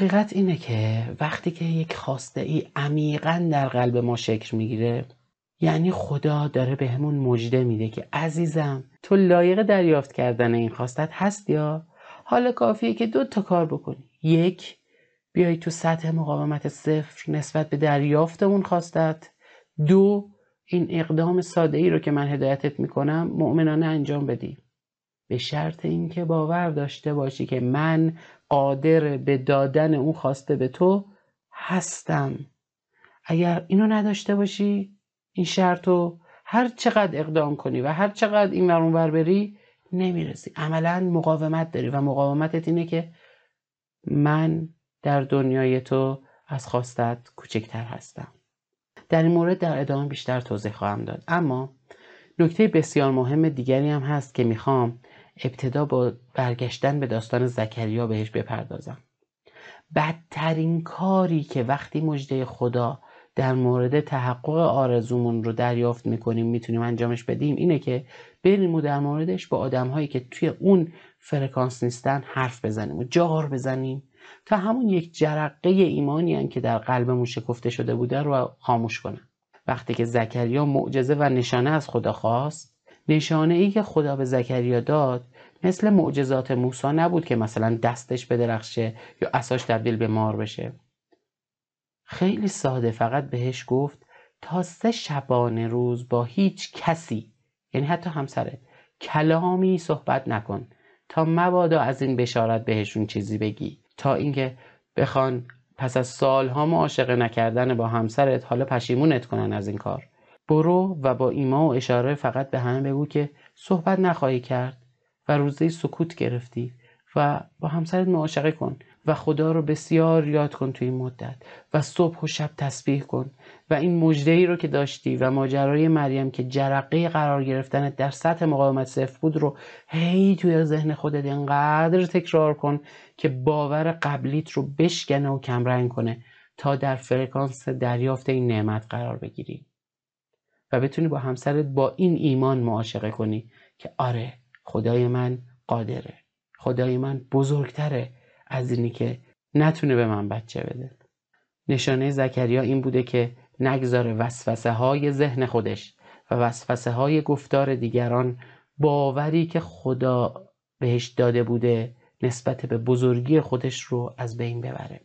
حقیقت اینه که وقتی که یک خواسته ای عمیقا در قلب ما شکل می‌گیره یعنی خدا داره به همون مجده میده که عزیزم تو لایق دریافت کردن این خواستت هست یا؟ حالا کافیه که دو تا کار بکنی. یک بیای تو سطح مقاومت صفر نسبت به دریافت اون خواستت. دو این اقدام ساده ای رو که من هدایتت می‌کنم مؤمنانه انجام بدی. به شرط اینکه باور داشته باشی که من قادر به دادن اون خواسته به تو هستم. اگر اینو نداشته باشی این شرط رو هر چقدر اقدام کنی و هر چقدر این ورون ور بری نمی‌رسی. عملا مقاومت داری و مقاومتت اینه که من در دنیای تو از خواستت کوچکتر هستم. در این مورد در ادامه بیشتر توضیح خواهم داد. اما نکته بسیار مهم دیگری هم هست که می‌خوام ابتدا با برگشتن به داستان زکریا بهش بپردازم. بدترین کاری که وقتی مجده خدا در مورد تحقق آرزومون رو دریافت می‌کنیم می‌تونیم انجامش بدیم اینه که بریم و در موردش با آدم هایی که توی اون فرکانس نیستن حرف بزنیم و جار بزنیم تا همون یک جرقه ایمانی هن که در قلبمون شکفته شده بوده رو خاموش کنن. وقتی که زکریا معجزه و نشانه از خدا خواست نشانه ای که خدا به زکریا داد مثل معجزات موسی نبود که مثلا دستش بدرخشه یا اساش تبدیل به مار بشه. خیلی ساده فقط بهش گفت تا سه شبانه روز با هیچ کسی یعنی حتی همسرت کلامی صحبت نکن تا مبادا از این بشارت بهشون چیزی بگی. تا اینکه بخوان پس از سالها معاشقه نکردن با همسرت حالا پشیمونت کنن از این کار. برو و با ایما و اشاره فقط به همه بگو که صحبت نخواهی کرد و روزه سکوت گرفتی و با همسرت معاشقه کن و خدا رو بسیار یاد کن توی این مدت و صبح و شب تسبیح کن و این مجده ای رو که داشتی و ماجرای مریم که جرقه قرار گرفتن در سطح مقاومت صفر بود رو هی توی ذهن خودت انقدر تکرار کن که باور قبلیت رو بشکنه و کمرنگ کنه تا در فرکانس دریافت این نعمت قرار بگیری. و بتونی با همسرت با این ایمان معاشقه کنی که آره خدای من قادره. خدای من بزرگتره از اینی که نتونه به من بچه بده. نشانه زکریا این بوده که نگذاره وسوسه های ذهن خودش و وسوسه های گفتار دیگران باوری که خدا بهش داده بوده نسبت به بزرگی خودش رو از بین ببره.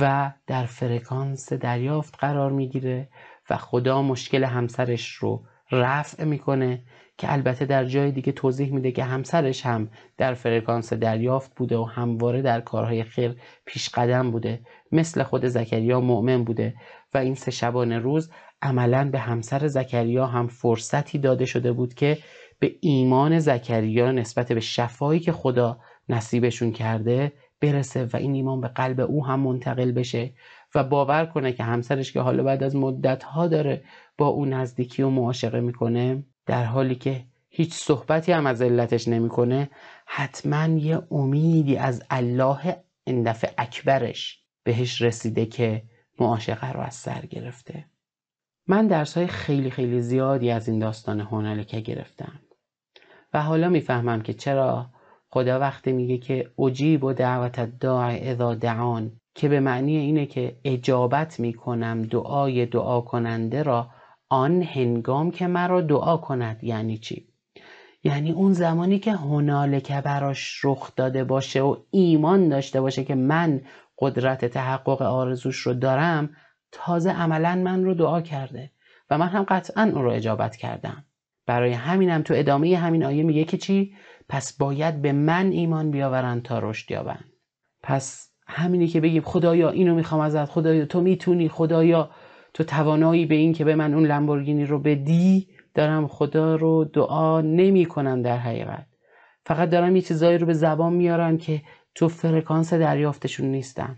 و در فرکانس دریافت قرار می‌گیره و خدا مشکل همسرش رو رفع می‌کنه که البته در جای دیگه توضیح میده که همسرش هم در فرکانس دریافت بوده و همواره در کارهای خیر پیش قدم بوده. مثل خود زکریا مؤمن بوده و این سه شبانه روز عملا به همسر زکریا هم فرصتی داده شده بود که به ایمان زکریا نسبت به شفایی که خدا نصیبشون کرده برسه و این ایمان به قلب او هم منتقل بشه و باور کنه که همسرش که حالا بعد از مدت ها داره با او نزدیکی و معاشقه می‌کنه در حالی که هیچ صحبتی هم از علتش نمی‌کنه حتما یه امیدی از الله این دفعه اکبرش بهش رسیده که معاشقه رو از سر گرفته. من درس های خیلی خیلی زیادی از این داستان هنالکه گرفتم و حالا می‌فهمم که چرا خدا وقتی میگه که اجیب و دعوت داع اذا دعان که به معنی اینه که اجابت می‌کنم دعای دعا کننده را آن هنگام که مرا دعا کند. یعنی چی؟ یعنی اون زمانی که هنالکه براش رخ داده باشه و ایمان داشته باشه که من قدرت تحقق آرزوش رو دارم تازه عملا من رو دعا کرده و من هم قطعا اون رو اجابت کردم. برای همینم تو ادامه همین آیه میگه که چی؟ پس باید به من ایمان بیاورن تا رشد یابن پس همینی که بگیم خدایا اینو می‌خوام ازت خدایا تو می‌تونی خدایا تو توانایی به این که به من اون لمبورگینی رو بدی دارم خدا رو دعا نمی کنم در حقیقت. فقط دارم یه چیزایی رو به زبان میارم که تو فرکانس دریافتشون نیستم.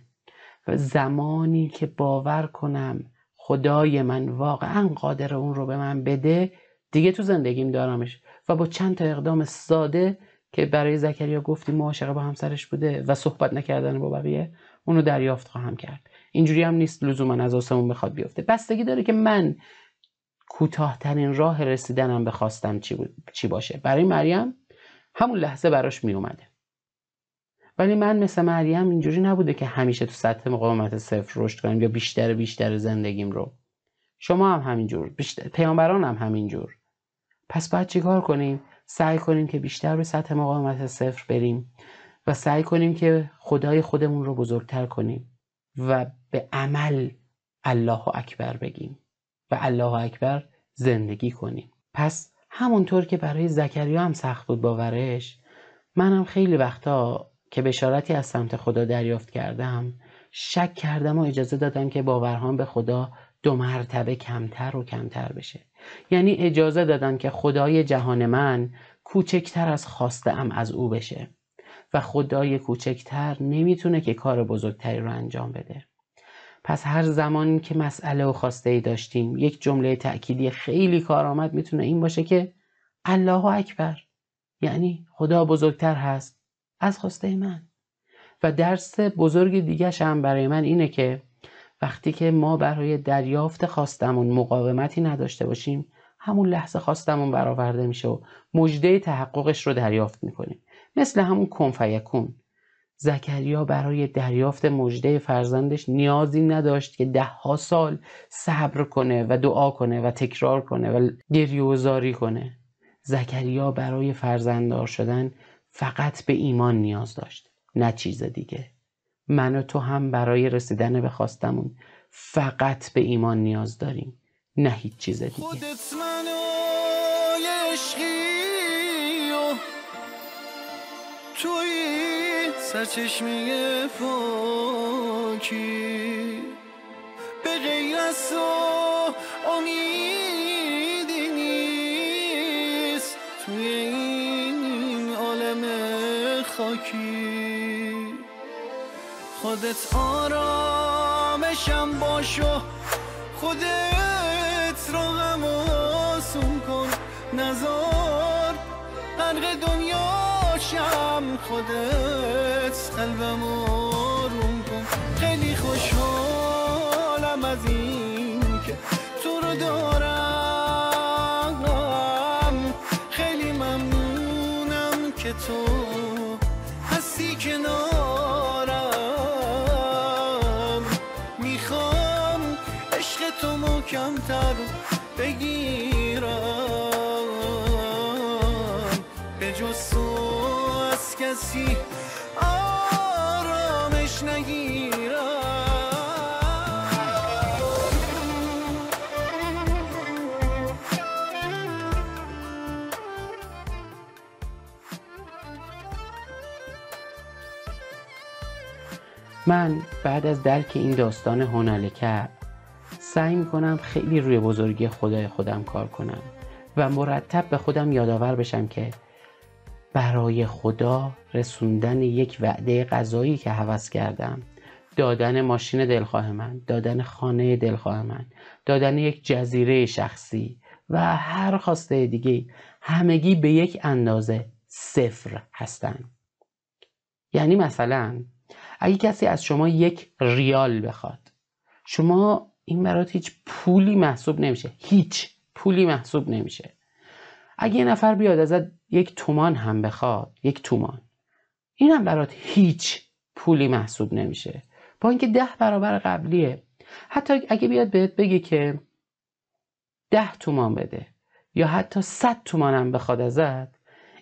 و زمانی که باور کنم خدای من واقعا قادر اون رو به من بده دیگه تو زندگیم دارمش. و با چند تا اقدام ساده که برای زکریا گفتیم معاشقه با همسرش بوده و صحبت نکردن با بقیه اونو دریافت خواهم کرد. اینجوری هم نیست لزوما از آسمون بخواد بیفته. بستگی داره که من کوتاهترین راه رسیدنم به خواستم چی, چی باشه. برای مریم همون لحظه براش می اومده ولی من مثل مریم اینجوری نبوده که همیشه تو سطح مقاومت صفر رشد کنم یا بیشتر بیشتر زندگیم رو. شما هم همینجور پیامبران هم همینجور. پس باید چیکار کنیم؟ سعی کنیم که بیشتر به سطح مقاومت صفر بریم و سعی کنیم که خدای خودمون رو بزرگتر کنیم و به عمل الله اکبر بگیم و الله اکبر زندگی کنیم. پس همونطور که برای زکریا هم سخت بود باورش منم خیلی وقتا که بشارتی از سمت خدا دریافت کردم شک کردم و اجازه دادم که باورهام به خدا دو مرتبه کمتر و کمتر بشه. یعنی اجازه دادم که خدای جهان من کوچکتر از خواسته ام از او بشه و خدای کوچکتر نمی‌تونه که کار بزرگتری رو انجام بده. پس هر زمان که مسئله و خواسته ای داشتیم یک جمله تأکیدی خیلی کارآمد می‌تونه این باشه که الله اکبر. یعنی خدا بزرگتر هست از خواسته من. و درس بزرگ دیگه هم برای من اینه که وقتی که ما برای دریافت خواستمون مقاومتی نداشته باشیم همون لحظه خواستمون برآورده میشه و مژده تحققش رو دریافت می‌کنیم. مثل همون کنفیکون زکریا برای دریافت مژده فرزندش نیازی نداشت که دهها سال صبر کنه و دعا کنه و تکرار کنه و گریوزاری کنه. زکریا برای فرزنددار شدن فقط به ایمان نیاز داشت نه چیز دیگه. من و تو هم برای رسیدن به خواستمون فقط به ایمان نیاز داریم نه هیچ چیز دیگه. خودت منو و توی سرچشمه پاکی. به غیر از امیدی خودت آرامشم باشو. خودت را غم آسون کن. نزار غرق دنیاشم. خودت قلبم آروم کن. خیلی خوشحالم از این که تو رو دارم. خیلی ممنونم که تو هستی کنارم محکمتر بگیرم. به جز تو از کسی آرامش نگیرم. من بعد از درک این داستان هنالکه سعی می‌کنم خیلی روی بزرگی خدای خودم کار کنم و مرتب به خودم یادآور بشم که برای خدا رسوندن یک وعده غذایی که حوض کردم دادن ماشین دلخواه من دادن خانه دلخواه من دادن یک جزیره شخصی و هر خواسته دیگه همگی به یک اندازه صفر هستن. یعنی مثلا اگه کسی از شما یک ریال بخواد شما این برات هیچ پولی محسوب نمیشه. هیچ پولی محسوب نمیشه. اگه یه نفر بیاد ازت یک تومان هم بخواد یک تومان این هم برات هیچ پولی محسوب نمیشه. با اینکه ده برابر قبلیه. حتی اگه بیاد بهت بگه که ده تومان بده یا حتی صد تومان هم بخواد ازت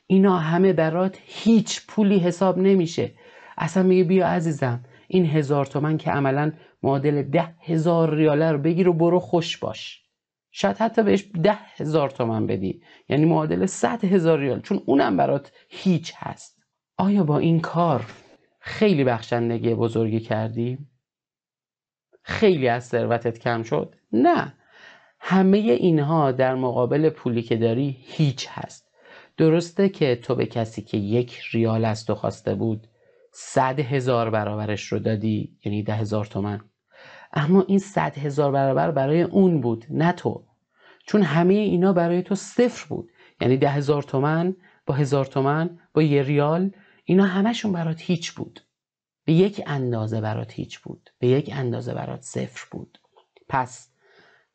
اینا همه برات هیچ پولی حساب نمیشه. اصلا میگه بیا عزیزم این هزار تومن که عملا معادل ده هزار ریاله رو بگیر و برو خوش باش. شاید حتی بهش ده هزار تومن بدی. یعنی معادل صد هزار ریال. چون اونم برات هیچ هست. آیا با این کار خیلی بخشندگی بزرگی کردی؟ خیلی از ثروتت کم شد؟ نه. همه اینها در مقابل پولی که داری هیچ هست. درسته که تو به کسی که یک ریال از تو خواسته بود صد هزار برابرش رو دادی یعنی ده هزار تومن. اما این صد هزار برابر برای اون بود نه تو. چون همه اینا برای تو صفر بود. یعنی ده هزار تومن با هزار تومن با یه ریال اینا همشون برات هیچ بود. به یک اندازه برات هیچ بود. به یک اندازه برات صفر بود. پس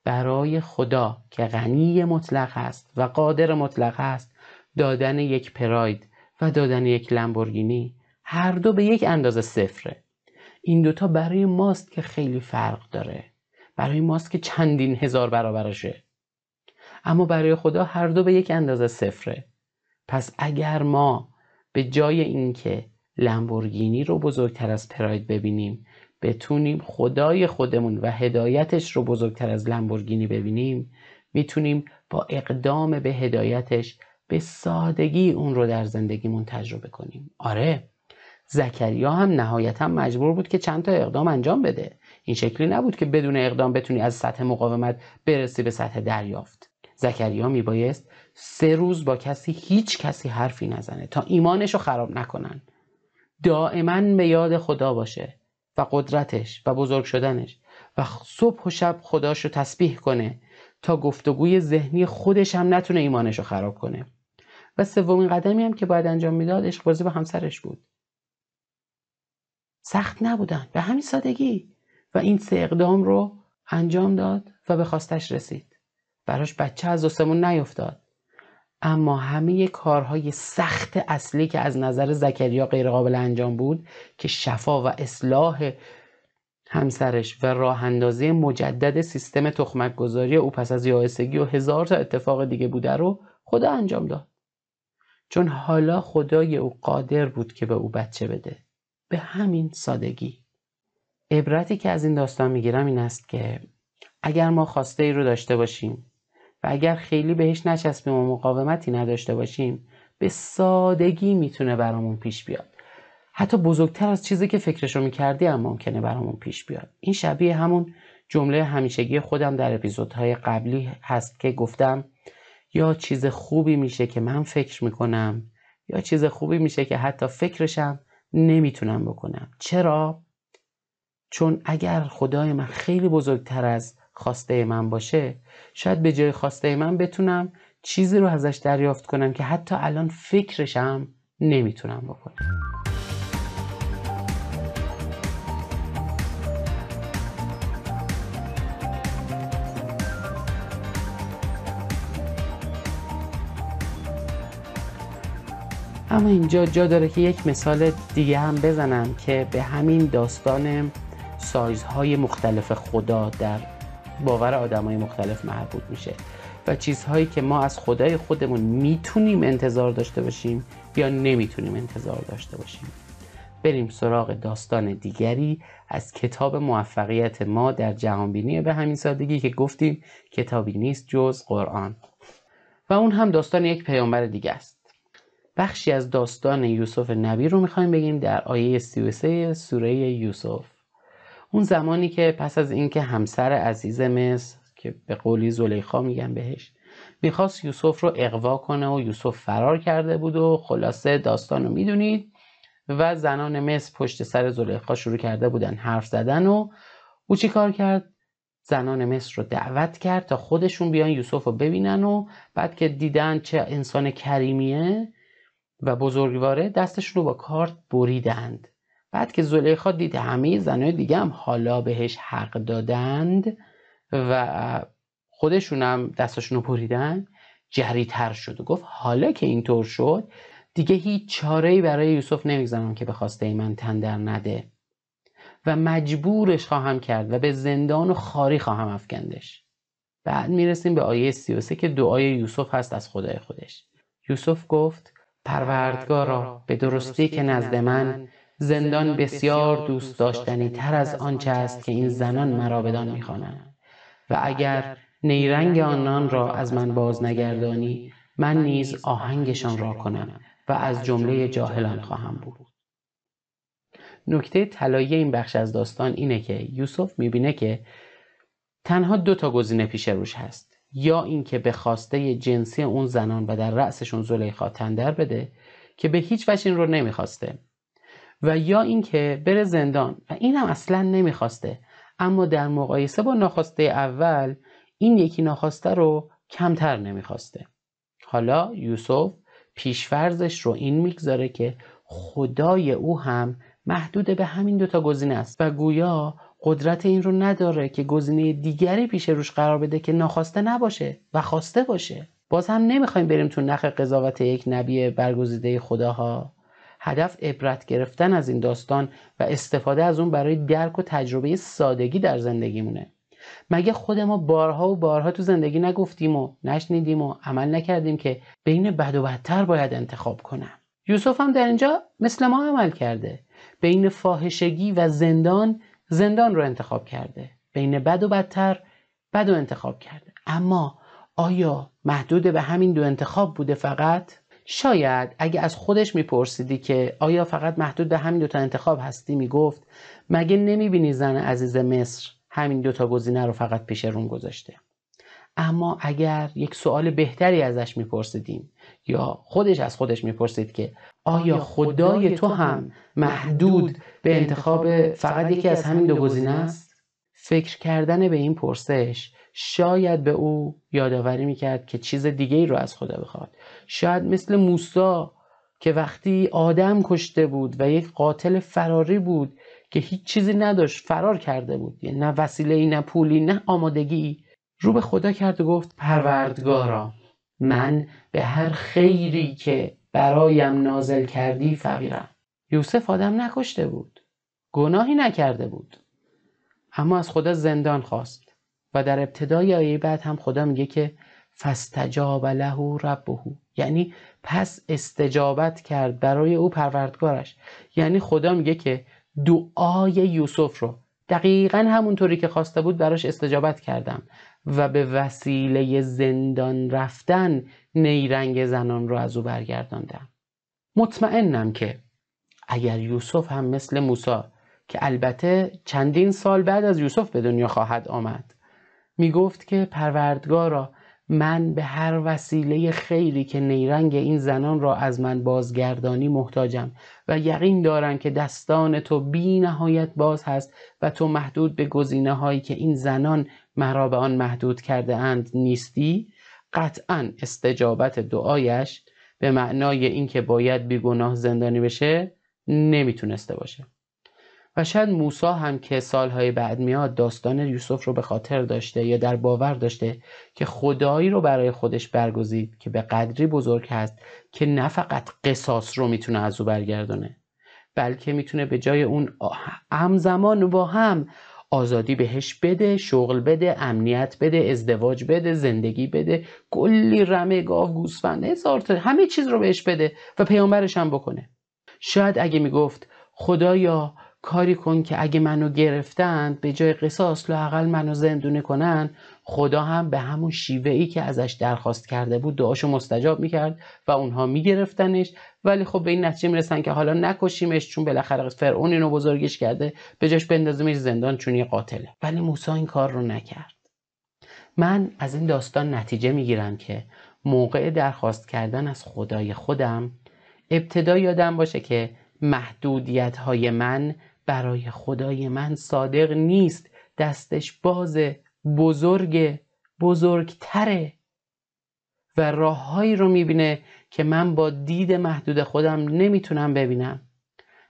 برای خدا که غنی مطلق است و قادر مطلق است دادن یک پراید و دادن یک لمبورگینی هر دو به یک اندازه صفره. این دوتا برای ماست که خیلی فرق داره. برای ماست که چندین هزار برابرشه. اما برای خدا هر دو به یک اندازه صفره. پس اگر ما به جای اینکه لمبورگینی رو بزرگتر از پراید ببینیم بتونیم خدای خودمون و هدایتش رو بزرگتر از لمبورگینی ببینیم می‌تونیم با اقدام به هدایتش به سادگی اون رو در زندگیمون تجربه کنیم. آره. زکریا هم نهایتا مجبور بود که چند تا اقدام انجام بده. این شکلی نبود که بدون اقدام بتونی از سطح مقاومت برسی به سطح دریافت. زکریا میبایست سه روز با کسی هیچ کسی حرفی نزنه تا ایمانش رو خراب نکنن. دائما به یاد خدا باشه و قدرتش و بزرگ شدنش و صبح و شب خداش رو تسبیح کنه تا گفتگوی ذهنی خودش هم نتونه ایمانش رو خراب کنه. و سومین قدمی هم که باید انجام می‌داد عشق بازی با همسرش بود. سخت نبودن به همین سادگی. و این سه اقدام رو انجام داد و به خواستش رسید. براش بچه از آسمون نیفتاد. اما همه کارهای سخت اصلی که از نظر زکریا غیرقابل انجام بود که شفا و اصلاح همسرش و راه اندازی مجدد سیستم تخمک گذاری او پس از یائسگی و هزار تا اتفاق دیگه بوده رو خدا انجام داد. چون حالا خدای او قادر بود که به او بچه بده. به همین سادگی. عبرتی که از این داستان می‌گیرم این است که اگر ما خواسته ای رو داشته باشیم و اگر خیلی بهش نچسبیم و مقاومتی نداشته باشیم به سادگی می‌تونه برامون پیش بیاد. حتی بزرگتر از چیزی که فکرشو می‌کردی هم ممکنه برامون پیش بیاد. این شبیه همون جمله همیشگی خودم در اپیزودهای قبلی هست که گفتم یا چیز خوبی میشه که من فکر می‌کنم یا چیز خوبی میشه که حتی فکرشم نمی‌تونم بکنم چرا؟ چون اگر خدای من خیلی بزرگتر از خواسته من باشه شاید به جای خواسته من بتونم چیزی رو ازش دریافت کنم که حتی الان فکرشم نمی‌تونم بکنم اما اینجا جا داره که یک مثال دیگه هم بزنم که به همین داستان سایزهای مختلف خدا در باور آدمای مختلف مربوط میشه و چیزهایی که ما از خدای خودمون می‌تونیم انتظار داشته باشیم یا نمی‌تونیم انتظار داشته باشیم. بریم سراغ داستان دیگری از کتاب موفقیت ما در جهانبینی به همین سادگی که گفتیم کتابی نیست جز قرآن. و اون هم داستان یک پیامبر دیگه است. بخشی از داستان یوسف نبی رو می‌خوایم بگیم در آیه 33 سوره یوسف اون زمانی که پس از اینکه همسر عزیز مصر که به قولی زلیخا میگن بهش می‌خواست یوسف رو اقوا کنه و یوسف فرار کرده بود و خلاصه داستان رو می‌دونید و زنان مصر پشت سر زلیخا شروع کرده بودن حرف زدن و او چی کار کرد؟ زنان مصر رو دعوت کرد تا خودشون بیان یوسف رو ببینن و بعد که دیدن چه انسان کریمیه و بزرگواره دستشون رو با کارت بریدند. بعد که زلیخا دید همه زنهای دیگه هم حالا بهش حق دادند و خودشون هم دستشون رو بریدن جریتر شد و گفت حالا که اینطور شد دیگه هیچ چاره برای یوسف نمی‌گذارم که به خواسته من تندر نده. و مجبورش خواهم کرد و به زندان و خاری خواهم افکندش. بعد می‌رسیم به آیه 33 که دعای یوسف هست از خدای خودش. یوسف گفت پروردگارا به درستی که نزد من زندان بسیار دوست داشتنی تر از آنچه است که این زنان مرا بدان می‌خوانند. و اگر نیرنگ آنان را از من باز نگردانی من نیز آهنگشان را کنم و از جمله جاهلان خواهم بود. نکته طلایی این بخش از داستان اینه که یوسف می‌بینه که تنها دو تا گزینه پیش روش هست. یا اینکه به خواسته جنسی اون زنان و در رأسشون زلیخا تندر بده که به هیچ وجه این رو نمی‌خواسته. و یا اینکه بره زندان. و این هم اصلا نمی‌خواسته. اما در مقایسه با ناخواسته اول این یکی ناخواسته رو کمتر نمی‌خواسته. حالا یوسف پیشفرزش رو این می‌گذاره که خدای او هم محدود به همین دوتا گزینه است. و گویا قدرت این رو نداره که گزینه دیگری پیش روش قرار بده که ناخواسته نباشه و خواسته باشه. باز هم نمی‌خوایم بریم تو نخ قضاوت یک نبی برگزیده خداها. هدف عبرت گرفتن از این داستان و استفاده از اون برای درک و تجربه سادگی در زندگیمونه. مگه خود ما بارها و بارها تو زندگی نگفتیم و نشنیدیم و عمل نکردیم که بین بد و بدتر باید انتخاب کنم؟ یوسف هم در اینجا مثل ما عمل کرده. بین فاحشگی و زندان زندان رو انتخاب کرده. بین بد و بدتر بد و انتخاب کرده. اما آیا محدود به همین دو انتخاب بوده فقط؟ شاید اگه از خودش میپرسیدی که آیا فقط محدود به همین دوتا انتخاب هستی می‌گفت مگه نمی‌بینی زن عزیز مصر همین دوتا گزینه رو فقط پیش روم گذاشته؟ اما اگر یک سوال بهتری ازش میپرسیدیم یا خودش از خودش می‌پرسید که آیا خدای تو هم محدود به انتخاب فقط یکی از همین دو گزینه است؟ فکر کردن به این پرسش شاید به او یادآوری می‌کرد که چیز دیگه ای رو از خدا بخواد. شاید مثل موسا که وقتی آدم کشته بود و یک قاتل فراری بود که هیچ چیزی نداشت فرار کرده بود. یعنی نه وسیله نه پولی نه آمادگی. رو به خدا کرد و گفت پروردگارا من به هر خیری که برایم نازل کردی فقیرم. یوسف آدم نکشته بود. گناهی نکرده بود. اما از خدا زندان خواست و در ابتدای آیه بعد هم خدا میگه که فستجاب له ربه. یعنی پس استجابت کرد برای او پروردگارش. یعنی خدا میگه که دعای یوسف رو دقیقا همونطوری که خواسته بود براش استجابت کردم. و به وسیله زندان رفتن نیرنگ زنان رو از او برگرداندم. مطمئنم که اگر یوسف هم مثل موسی که البته چندین سال بعد از یوسف به دنیا خواهد آمد می‌گفت که پروردگارا من به هر وسیله خیری که نیرنگ این زنان را از من بازگردانی محتاجم و یقین دارم که دستان تو بی نهایت باز هست و تو محدود به گزینه هایی که این زنان مرا به آن محدود کرده اند نیستی؟ قطعا استجابت دعایش به معنای اینکه باید بیگناه زندانی بشه نمی‌تونسته باشه. و شاید موسا هم که سالهای بعد میاد داستان یوسف رو به خاطر داشته یا در باور داشته که خدایی رو برای خودش برگزید که به قدری بزرگ هست که نه فقط قصاص رو می‌تونه از او برگردونه بلکه می‌تونه به جای اون همزمان با هم آزادی بهش بده شغل بده امنیت بده ازدواج بده زندگی بده. کلی رمه گاو گوسفند هزار همه چیز رو بهش بده و پیامبرش هم بکنه. شاید اگه می‌گفت خدایا کاری کن که اگه منو گرفتند به جای قصاص لاقل منو زندونه کنن. خدا هم به همون شیوه ای که ازش درخواست کرده بود دعاشو مستجاب می‌کرد و اونها میگرفتنش. ولی خب به این نتیجه می‌رسن که حالا نکشیمش چون بالاخره فرعون اینو بزرگش کرده به جاش بندازیمش زندان چون یه قاتله. ولی موسی این کار رو نکرد. من از این داستان نتیجه می‌گیرم که موقع درخواست کردن از خدای خودم ابتدا یادم باشه که محدودیت های من برای خدای من صادق نیست. دستش باز بزرگ بزرگتره و راههایی رو می‌بینه که من با دید محدود خودم نمی‌تونم ببینم.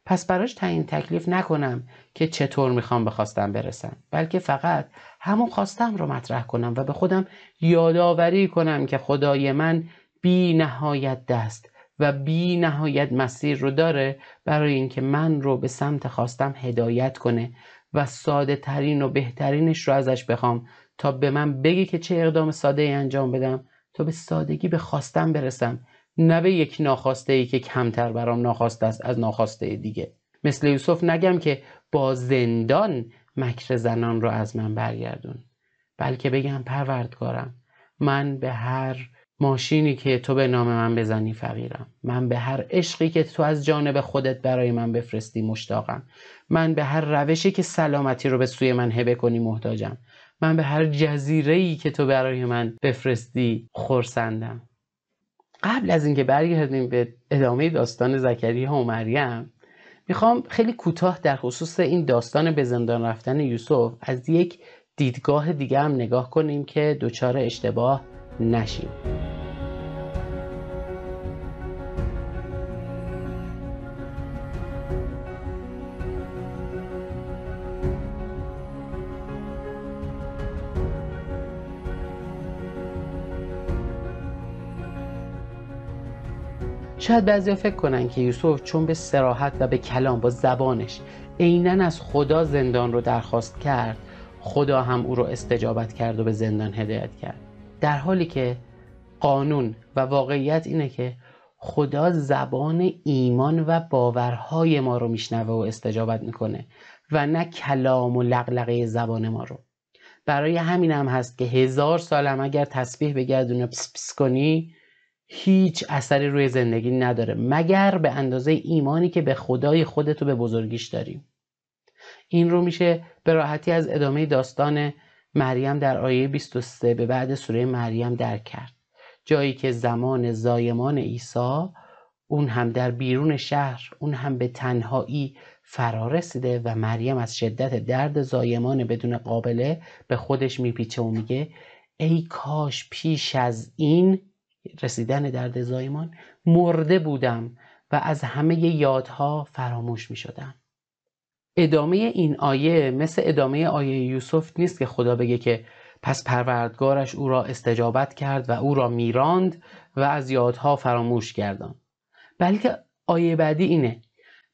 پس براش تعیین تکلیف نکنم که چطور می‌خوام به برسم بلکه فقط همون خواستم رو مطرح کنم و به خودم یادآوری کنم که خدای من بی نهایت دست و بی نهایت مسیر رو داره برای اینکه من رو به سمت خواستم هدایت کنه و ساده ترین و بهترینش رو ازش بخوام تا به من بگی که چه اقدام ساده ای انجام بدم تا به سادگی به خواستم برسم نه به یک ناخواسته ای که کمتر برام ناخواسته است از ناخواسته دیگه. مثل یوسف نگم که با زندان مکر زنان رو از من برگردون بلکه بگم پروردگارم من به هر ماشینی که تو به نام من بزنی فقیرم. من به هر عشقی که تو از جانب خودت برای من بفرستی مشتاقم. من به هر روشی که سلامتی رو به سوی من هبه کنی محتاجم. من به هر جزیره ای که تو برای من بفرستی خورسندم قبل از اینکه برگردیم به ادامه داستان زکریا و مریم می‌خوام خیلی کوتاه در خصوص این داستان به زندان رفتن یوسف از یک دیدگاه دیگه هم نگاه کنیم که دچار اشتباه نشیم شاید بعضیا فکر کنن که یوسف چون به سراحت و به کلام با زبانش عینا از خدا زندان رو درخواست کرد خدا هم او رو استجابت کرد و به زندان هدایت کرد. در حالی که قانون و واقعیت اینه که خدا زبان ایمان و باورهای ما رو میشنوه و استجابت می‌کنه و نه کلام و لغلقه زبان ما رو. برای همین هم هست که هزار سالم اگر تسبیح بگردونه پس پس کنی هیچ اثری روی زندگی نداره مگر به اندازه ایمانی که به خدای خودتو به بزرگیش داریم این رو میشه به راحتی از ادامه داستان مریم در آیه 23 به بعد سوره مریم درک کرد جایی که زمان زایمان عیسی اون هم در بیرون شهر اون هم به تنهایی فرا رسیده و مریم از شدت درد زایمان بدون قابله به خودش میپیچه و میگه ای کاش پیش از این رسیدن درد زایمان مرده بودم و از همه یادها فراموش می شدم. ادامه این آیه مثل ادامه آیه یوسف نیست که خدا بگه که پس پروردگارش او را استجابت کرد و او را میراند و از یادها فراموش گردان. بلکه آیه بعدی اینه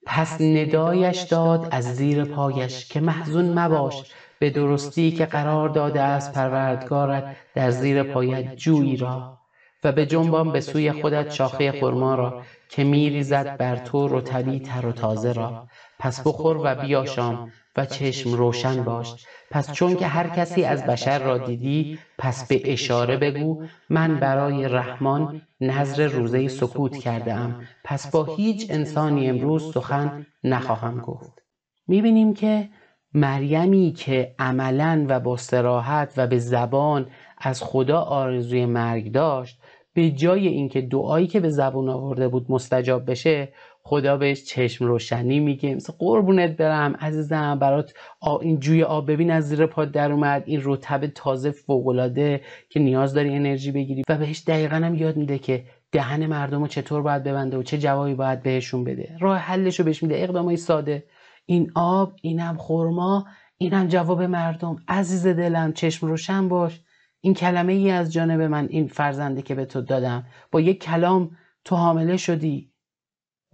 پس ندایش داد از زیر پایش که محزون مباش به درستی که قرار داده از پروردگارت در زیر پایت جویی را. و به جنبان به سوی خودت شاخه خرما را که میریزد بر تو رطبی تر و تازه را پس بخور و بیاشام و چشم روشن باش. پس چون که هر کسی از بشر را دیدی پس به اشاره بگو من برای رحمان نظر روزه سکوت کرده ام. پس با هیچ انسانی امروز سخن نخواهم گفت. می‌بینیم که مریمی که عملا و با سراحت و به زبان از خدا آرزوی مرگ داشت به جای اینکه دعایی که به زبون آورده بود مستجاب بشه خدا بهش چشم روشنی میگه. مثل قربونت برم عزیزم برات این جوی آب ببین از زیر پاد در اومد. این رطب تازه فوقالعاده که نیاز داری انرژی بگیری. و بهش دقیقا هم یاد میده که دهن مردم رو چطور باید ببنده و چه جوابی باید بهشون بده. راه حلش رو بهش میده. اقدامای ساده. این آب اینم خورما اینم جواب مردم. عزیز دلم چشم روشن باش. این کلمه ای از جانب من این فرزنده که به تو دادم. با یک کلام تو حامله شدی.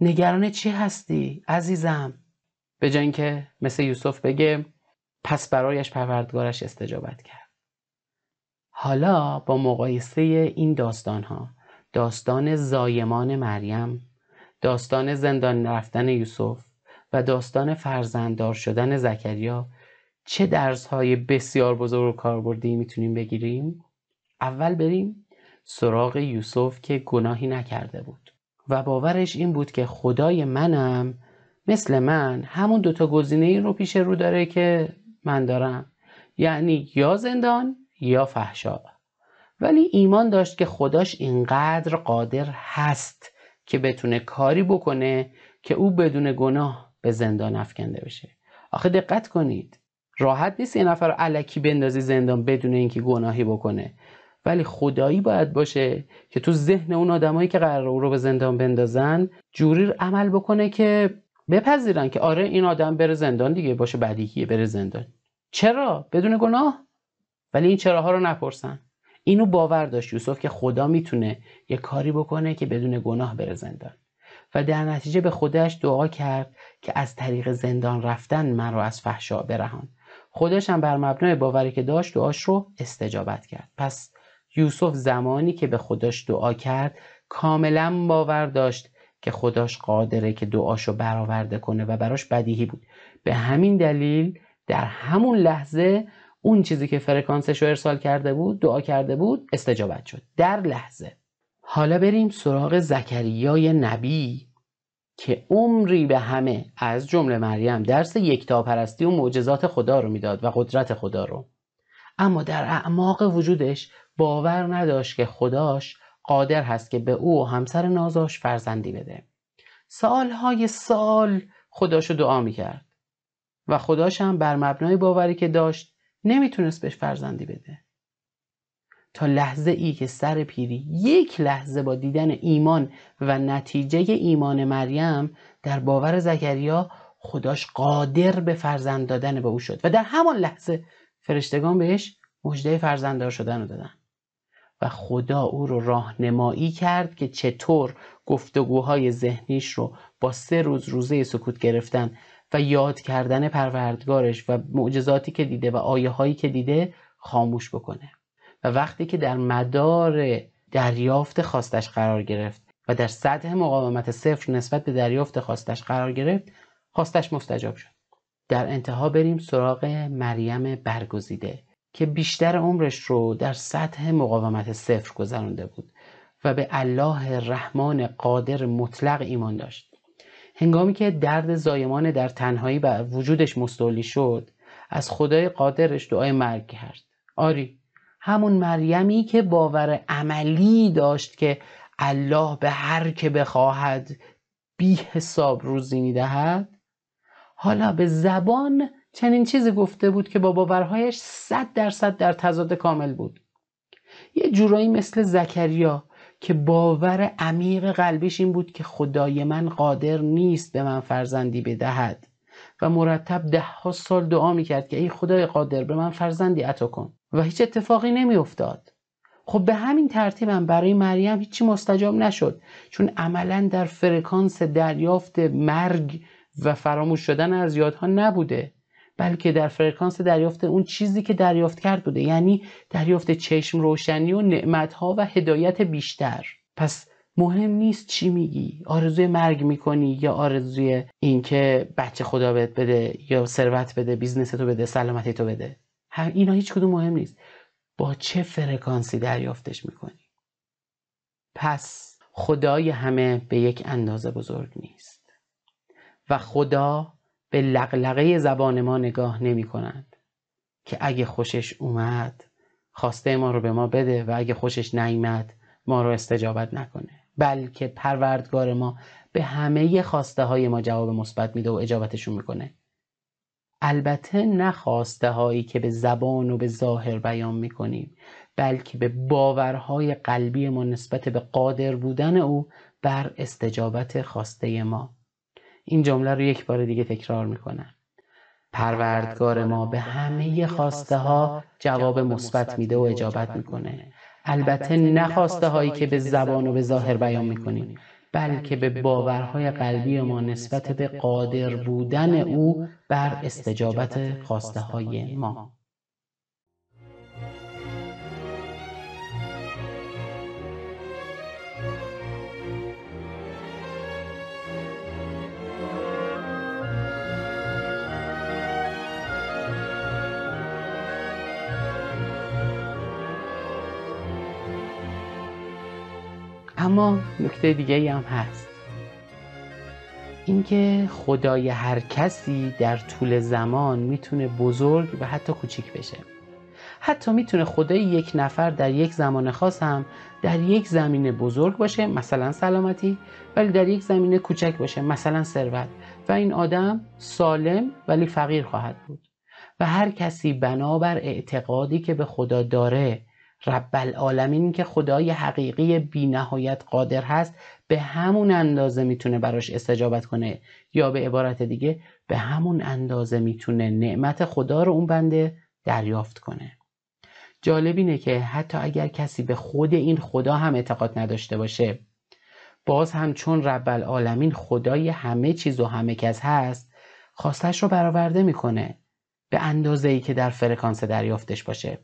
نگران چی هستی عزیزم؟ به جای اینکه مثل یوسف بگه پس برایش پروردگارش استجابت کرد. حالا با مقایسه این داستان ها داستان زایمان مریم داستان زندان رفتن یوسف و داستان فرزنددار شدن زکریا چه درس های بسیار بزرگ و کاربردی می‌تونیم بگیریم؟ اول بریم سراغ یوسف که گناهی نکرده بود و باورش این بود که خدای منم مثل من همون دوتا گزینه ای رو پیش رو داره که من دارم یعنی یا زندان یا فحشا. ولی ایمان داشت که خداش اینقدر قادر هست که بتونه کاری بکنه که او بدون گناه به زندان افکنده بشه. آخه دقت کنید راحت نیست یه نفر علکی بندازی زندان بدون اینکه گناهی بکنه. ولی خدایی باید باشه که تو ذهن اون آدمایی که قرار او رو به زندان بندازن جوری عمل بکنه که بپذیرن که آره این آدم بره زندان دیگه باشه بدیهیه بره زندان. چرا؟ بدون گناه؟ ولی این چراها رو نپرسن. اینو باور داشت یوسف که خدا می‌تونه یه کاری بکنه که بدون گناه بره زندان. و در نتیجه به خودش دعا کرد که از طریق زندان رفتن من رو از فحشا برهان. خودش هم بر مبنای باوری که داشت دعاش رو استجابت کرد. پس یوسف زمانی که به خودش دعا کرد کاملا باور داشت که خداش قادره که دعاشو برآورده کنه و براش بدیهی بود. به همین دلیل در همون لحظه اون چیزی که فرکانسش رو ارسال کرده بود دعا کرده بود استجابت شد. در لحظه. حالا بریم سراغ زکریای نبی. که عمری به همه از جمله مریم درس یکتاپرستی و معجزات خدا رو می‌داد و قدرت خدا رو. اما در اعماق وجودش باور نداشت که خداش قادر هست که به او و همسر نازاش فرزندی بده. سالهای سال خداشو دعا می‌کرد و خداش هم بر مبنای باوری که داشت نمی‌تونست بهش فرزندی بده. تا لحظه ای که سر پیری یک لحظه با دیدن ایمان و نتیجه ایمان مریم در باور زکریا خداش قادر به فرزند دادن به او شد و در همان لحظه فرشتگان بهش مژده فرزنددار شدن رو دادن. و خدا او رو راهنمایی کرد که چطور گفتگوهای ذهنیش رو با سه روز روزه سکوت گرفتن و یاد کردن پروردگارش و معجزاتی که دیده و آیه هایی که دیده خاموش بکنه. وقتی که در مدار دریافت خواستش قرار گرفت و در سطح مقاومت صفر نسبت به دریافت خواستش قرار گرفت خواستش مستجاب شد. در انتها بریم سراغ مریم برگزیده که بیشتر عمرش رو در سطح مقاومت صفر گذرانده بود و به الله رحمان قادر مطلق ایمان داشت. هنگامی که درد زایمان در تنهایی بر وجودش مستولی شد از خدای قادرش دعای مرگ کرد. آری همون مریمی که باور عملی داشت که الله به هر که بخواهد بی حساب روزی می‌دهد. حالا به زبان چنین چیزی گفته بود که با باورهایش صد درصد در تضاد کامل بود. یه جورایی مثل زکریا که باور عمیق قلبیش این بود که خدای من قادر نیست به من فرزندی بدهد و مرتب ده ها سال دعا می‌کرد که ای خدای قادر به من فرزندی عطا کن. و هیچ اتفاقی نمیافتاد. خب به همین ترتیب هم برای مریم هیچی مستجاب نشد چون عملا در فرکانس دریافت مرگ و فراموش شدن از یادها نبوده بلکه در فرکانس دریافت اون چیزی که دریافت کرد بوده یعنی دریافت چشم روشنی و نعمتها و هدایت بیشتر. پس مهم نیست چی میگی آرزوی مرگ می‌کنی یا آرزوی اینکه بچه خدا بهت بده یا ثروت بده business تو بده سلامتی تو بده. اینا هیچ کدوم مهم نیست. با چه فرکانسی دریافتش می‌کنی؟ پس خدای همه به یک اندازه بزرگ نیست و خدا به لقلقه زبان ما نگاه نمی کند که اگه خوشش اومد خواسته ما رو به ما بده و اگه خوشش نیامد ما رو استجابت نکنه. بلکه پروردگار ما به همه خواسته های ما جواب مثبت میده و اجابتشون می‌کنه. البته نه خواسته هایی که به زبان و به ظاهر بیان می‌کنیم بلکه به باورهای قلبی ما نسبت به قادر بودن او بر استجابت خواسته ما. این جمله رو یک بار دیگه تکرار می‌کنن پروردگار ما به همه خواسته ها جواب مثبت میده و اجابت می‌کنه. البته نخواسته هایی که به زبان و به ظاهر بیان می‌کنیم. بلکه به باورهای قلبی ما نسبت به قادر بودن او بر استجابت خواسته های ما. اما نکته دیگه هم هست. اینکه خدای هر کسی در طول زمان می‌تونه بزرگ و حتی کوچیک بشه. حتی می‌تونه خدای یک نفر در یک زمان خاص هم در یک زمینه بزرگ باشه مثلا سلامتی ولی در یک زمینه کوچک باشه مثلا ثروت. و این آدم سالم ولی فقیر خواهد بود. و هر کسی بنابر اعتقادی که به خدا داره رب العالمین که خدای حقیقی بی نهایت قادر هست به همون اندازه می‌تونه براش استجابت کنه. یا به عبارت دیگه به همون اندازه می‌تونه نعمت خدا رو اون بنده دریافت کنه. جالب اینه که حتی اگر کسی به خود این خدا هم اعتقاد نداشته باشه باز هم چون رب العالمین خدای همه چیز و همه کس هست خواستش رو برآورده می‌کنه به اندازه ای که در فرکانس دریافتش باشه.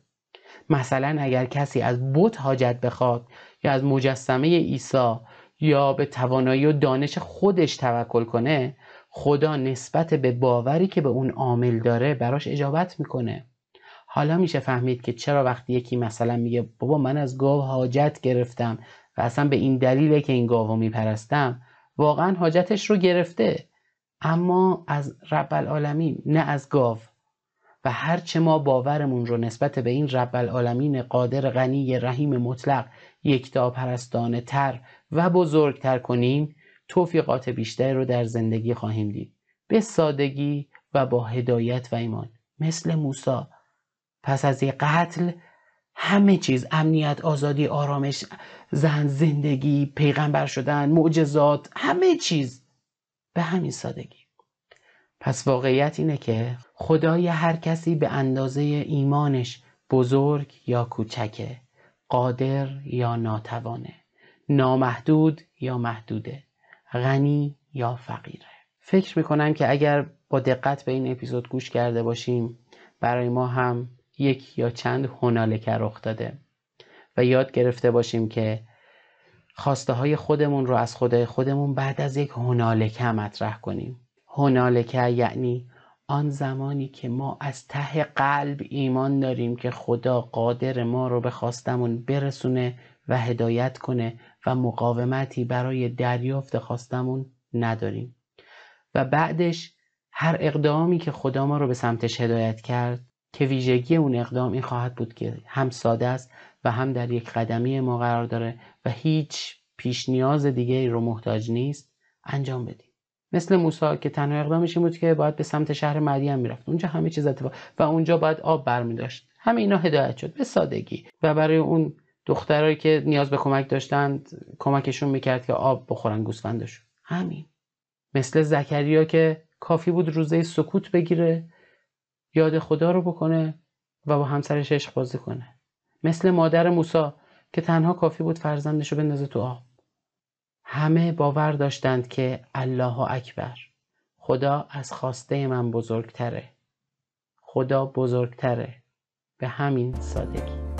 مثلا اگر کسی از بت حاجت بخواد یا از مجسمه عیسی یا به توانایی و دانش خودش توکل کنه خدا نسبت به باوری که به اون عامل داره براش اجابت می‌کنه. حالا میشه فهمید که چرا وقتی یکی مثلا میگه بابا من از گاو حاجت گرفتم و اصلا به این دلیله که این گاو رو میپرستم واقعا حاجتش رو گرفته اما از رب العالمین نه از گاو. و هرچه ما باورمون رو نسبت به این رب العالمین قادر غنی رحیم مطلق یکتا پرستانه تر و بزرگتر کنیم توفیقات بیشتری رو در زندگی خواهیم دید. به سادگی و با هدایت و ایمان. مثل موسی پس از یک قتل همه چیز امنیت آزادی آرامش زن زندگی پیغمبر شدن معجزات همه چیز به همین سادگی. پس واقعیت اینه که خدای هر کسی به اندازه ایمانش بزرگ یا کوچکه قادر یا ناتوانه نامحدود یا محدوده غنی یا فقیره. فکر می‌کنم که اگر با دقت به این اپیزود گوش کرده باشیم برای ما هم یک یا چند هنالکه رخ داده و یاد گرفته باشیم که خواسته های خودمون رو از خدای خودمون بعد از یک هنالکه مطرح کنیم. هنالکه یعنی آن زمانی که ما از ته قلب ایمان داریم که خدا قادر ما رو به خواستمون برسونه و هدایت کنه و مقاومتی برای دریافت خواستمون نداریم. و بعدش هر اقدامی که خدا ما رو به سمتش هدایت کرد که ویژگی اون اقدام این خواهد بود که هم ساده است و هم در یک قدمی ما قرار داره و هیچ پیش نیاز دیگه رو محتاج نیست انجام بدیم. مثل موسی که تنها اقدامش این بود که باید به سمت شهر مدین می‌رفت. اونجا همه چیز اتفاق و اونجا باید آب برمی داشت همه اینا هدایت شد. به سادگی. و برای اون دخترایی که نیاز به کمک داشتند کمکشون می‌کرد که آب بخورن گوسفندشون همین. مثل زکریا که کافی بود روزه سکوت بگیره یاد خدا رو بکنه و با همسرش عشق بازی کنه. مثل مادر موسا که تنها کافی بود فرزندش رو بندازه تو آب. همه باور داشتند که الله اکبر خدا از خواسته من بزرگتره. خدا بزرگتره. به همین سادگی.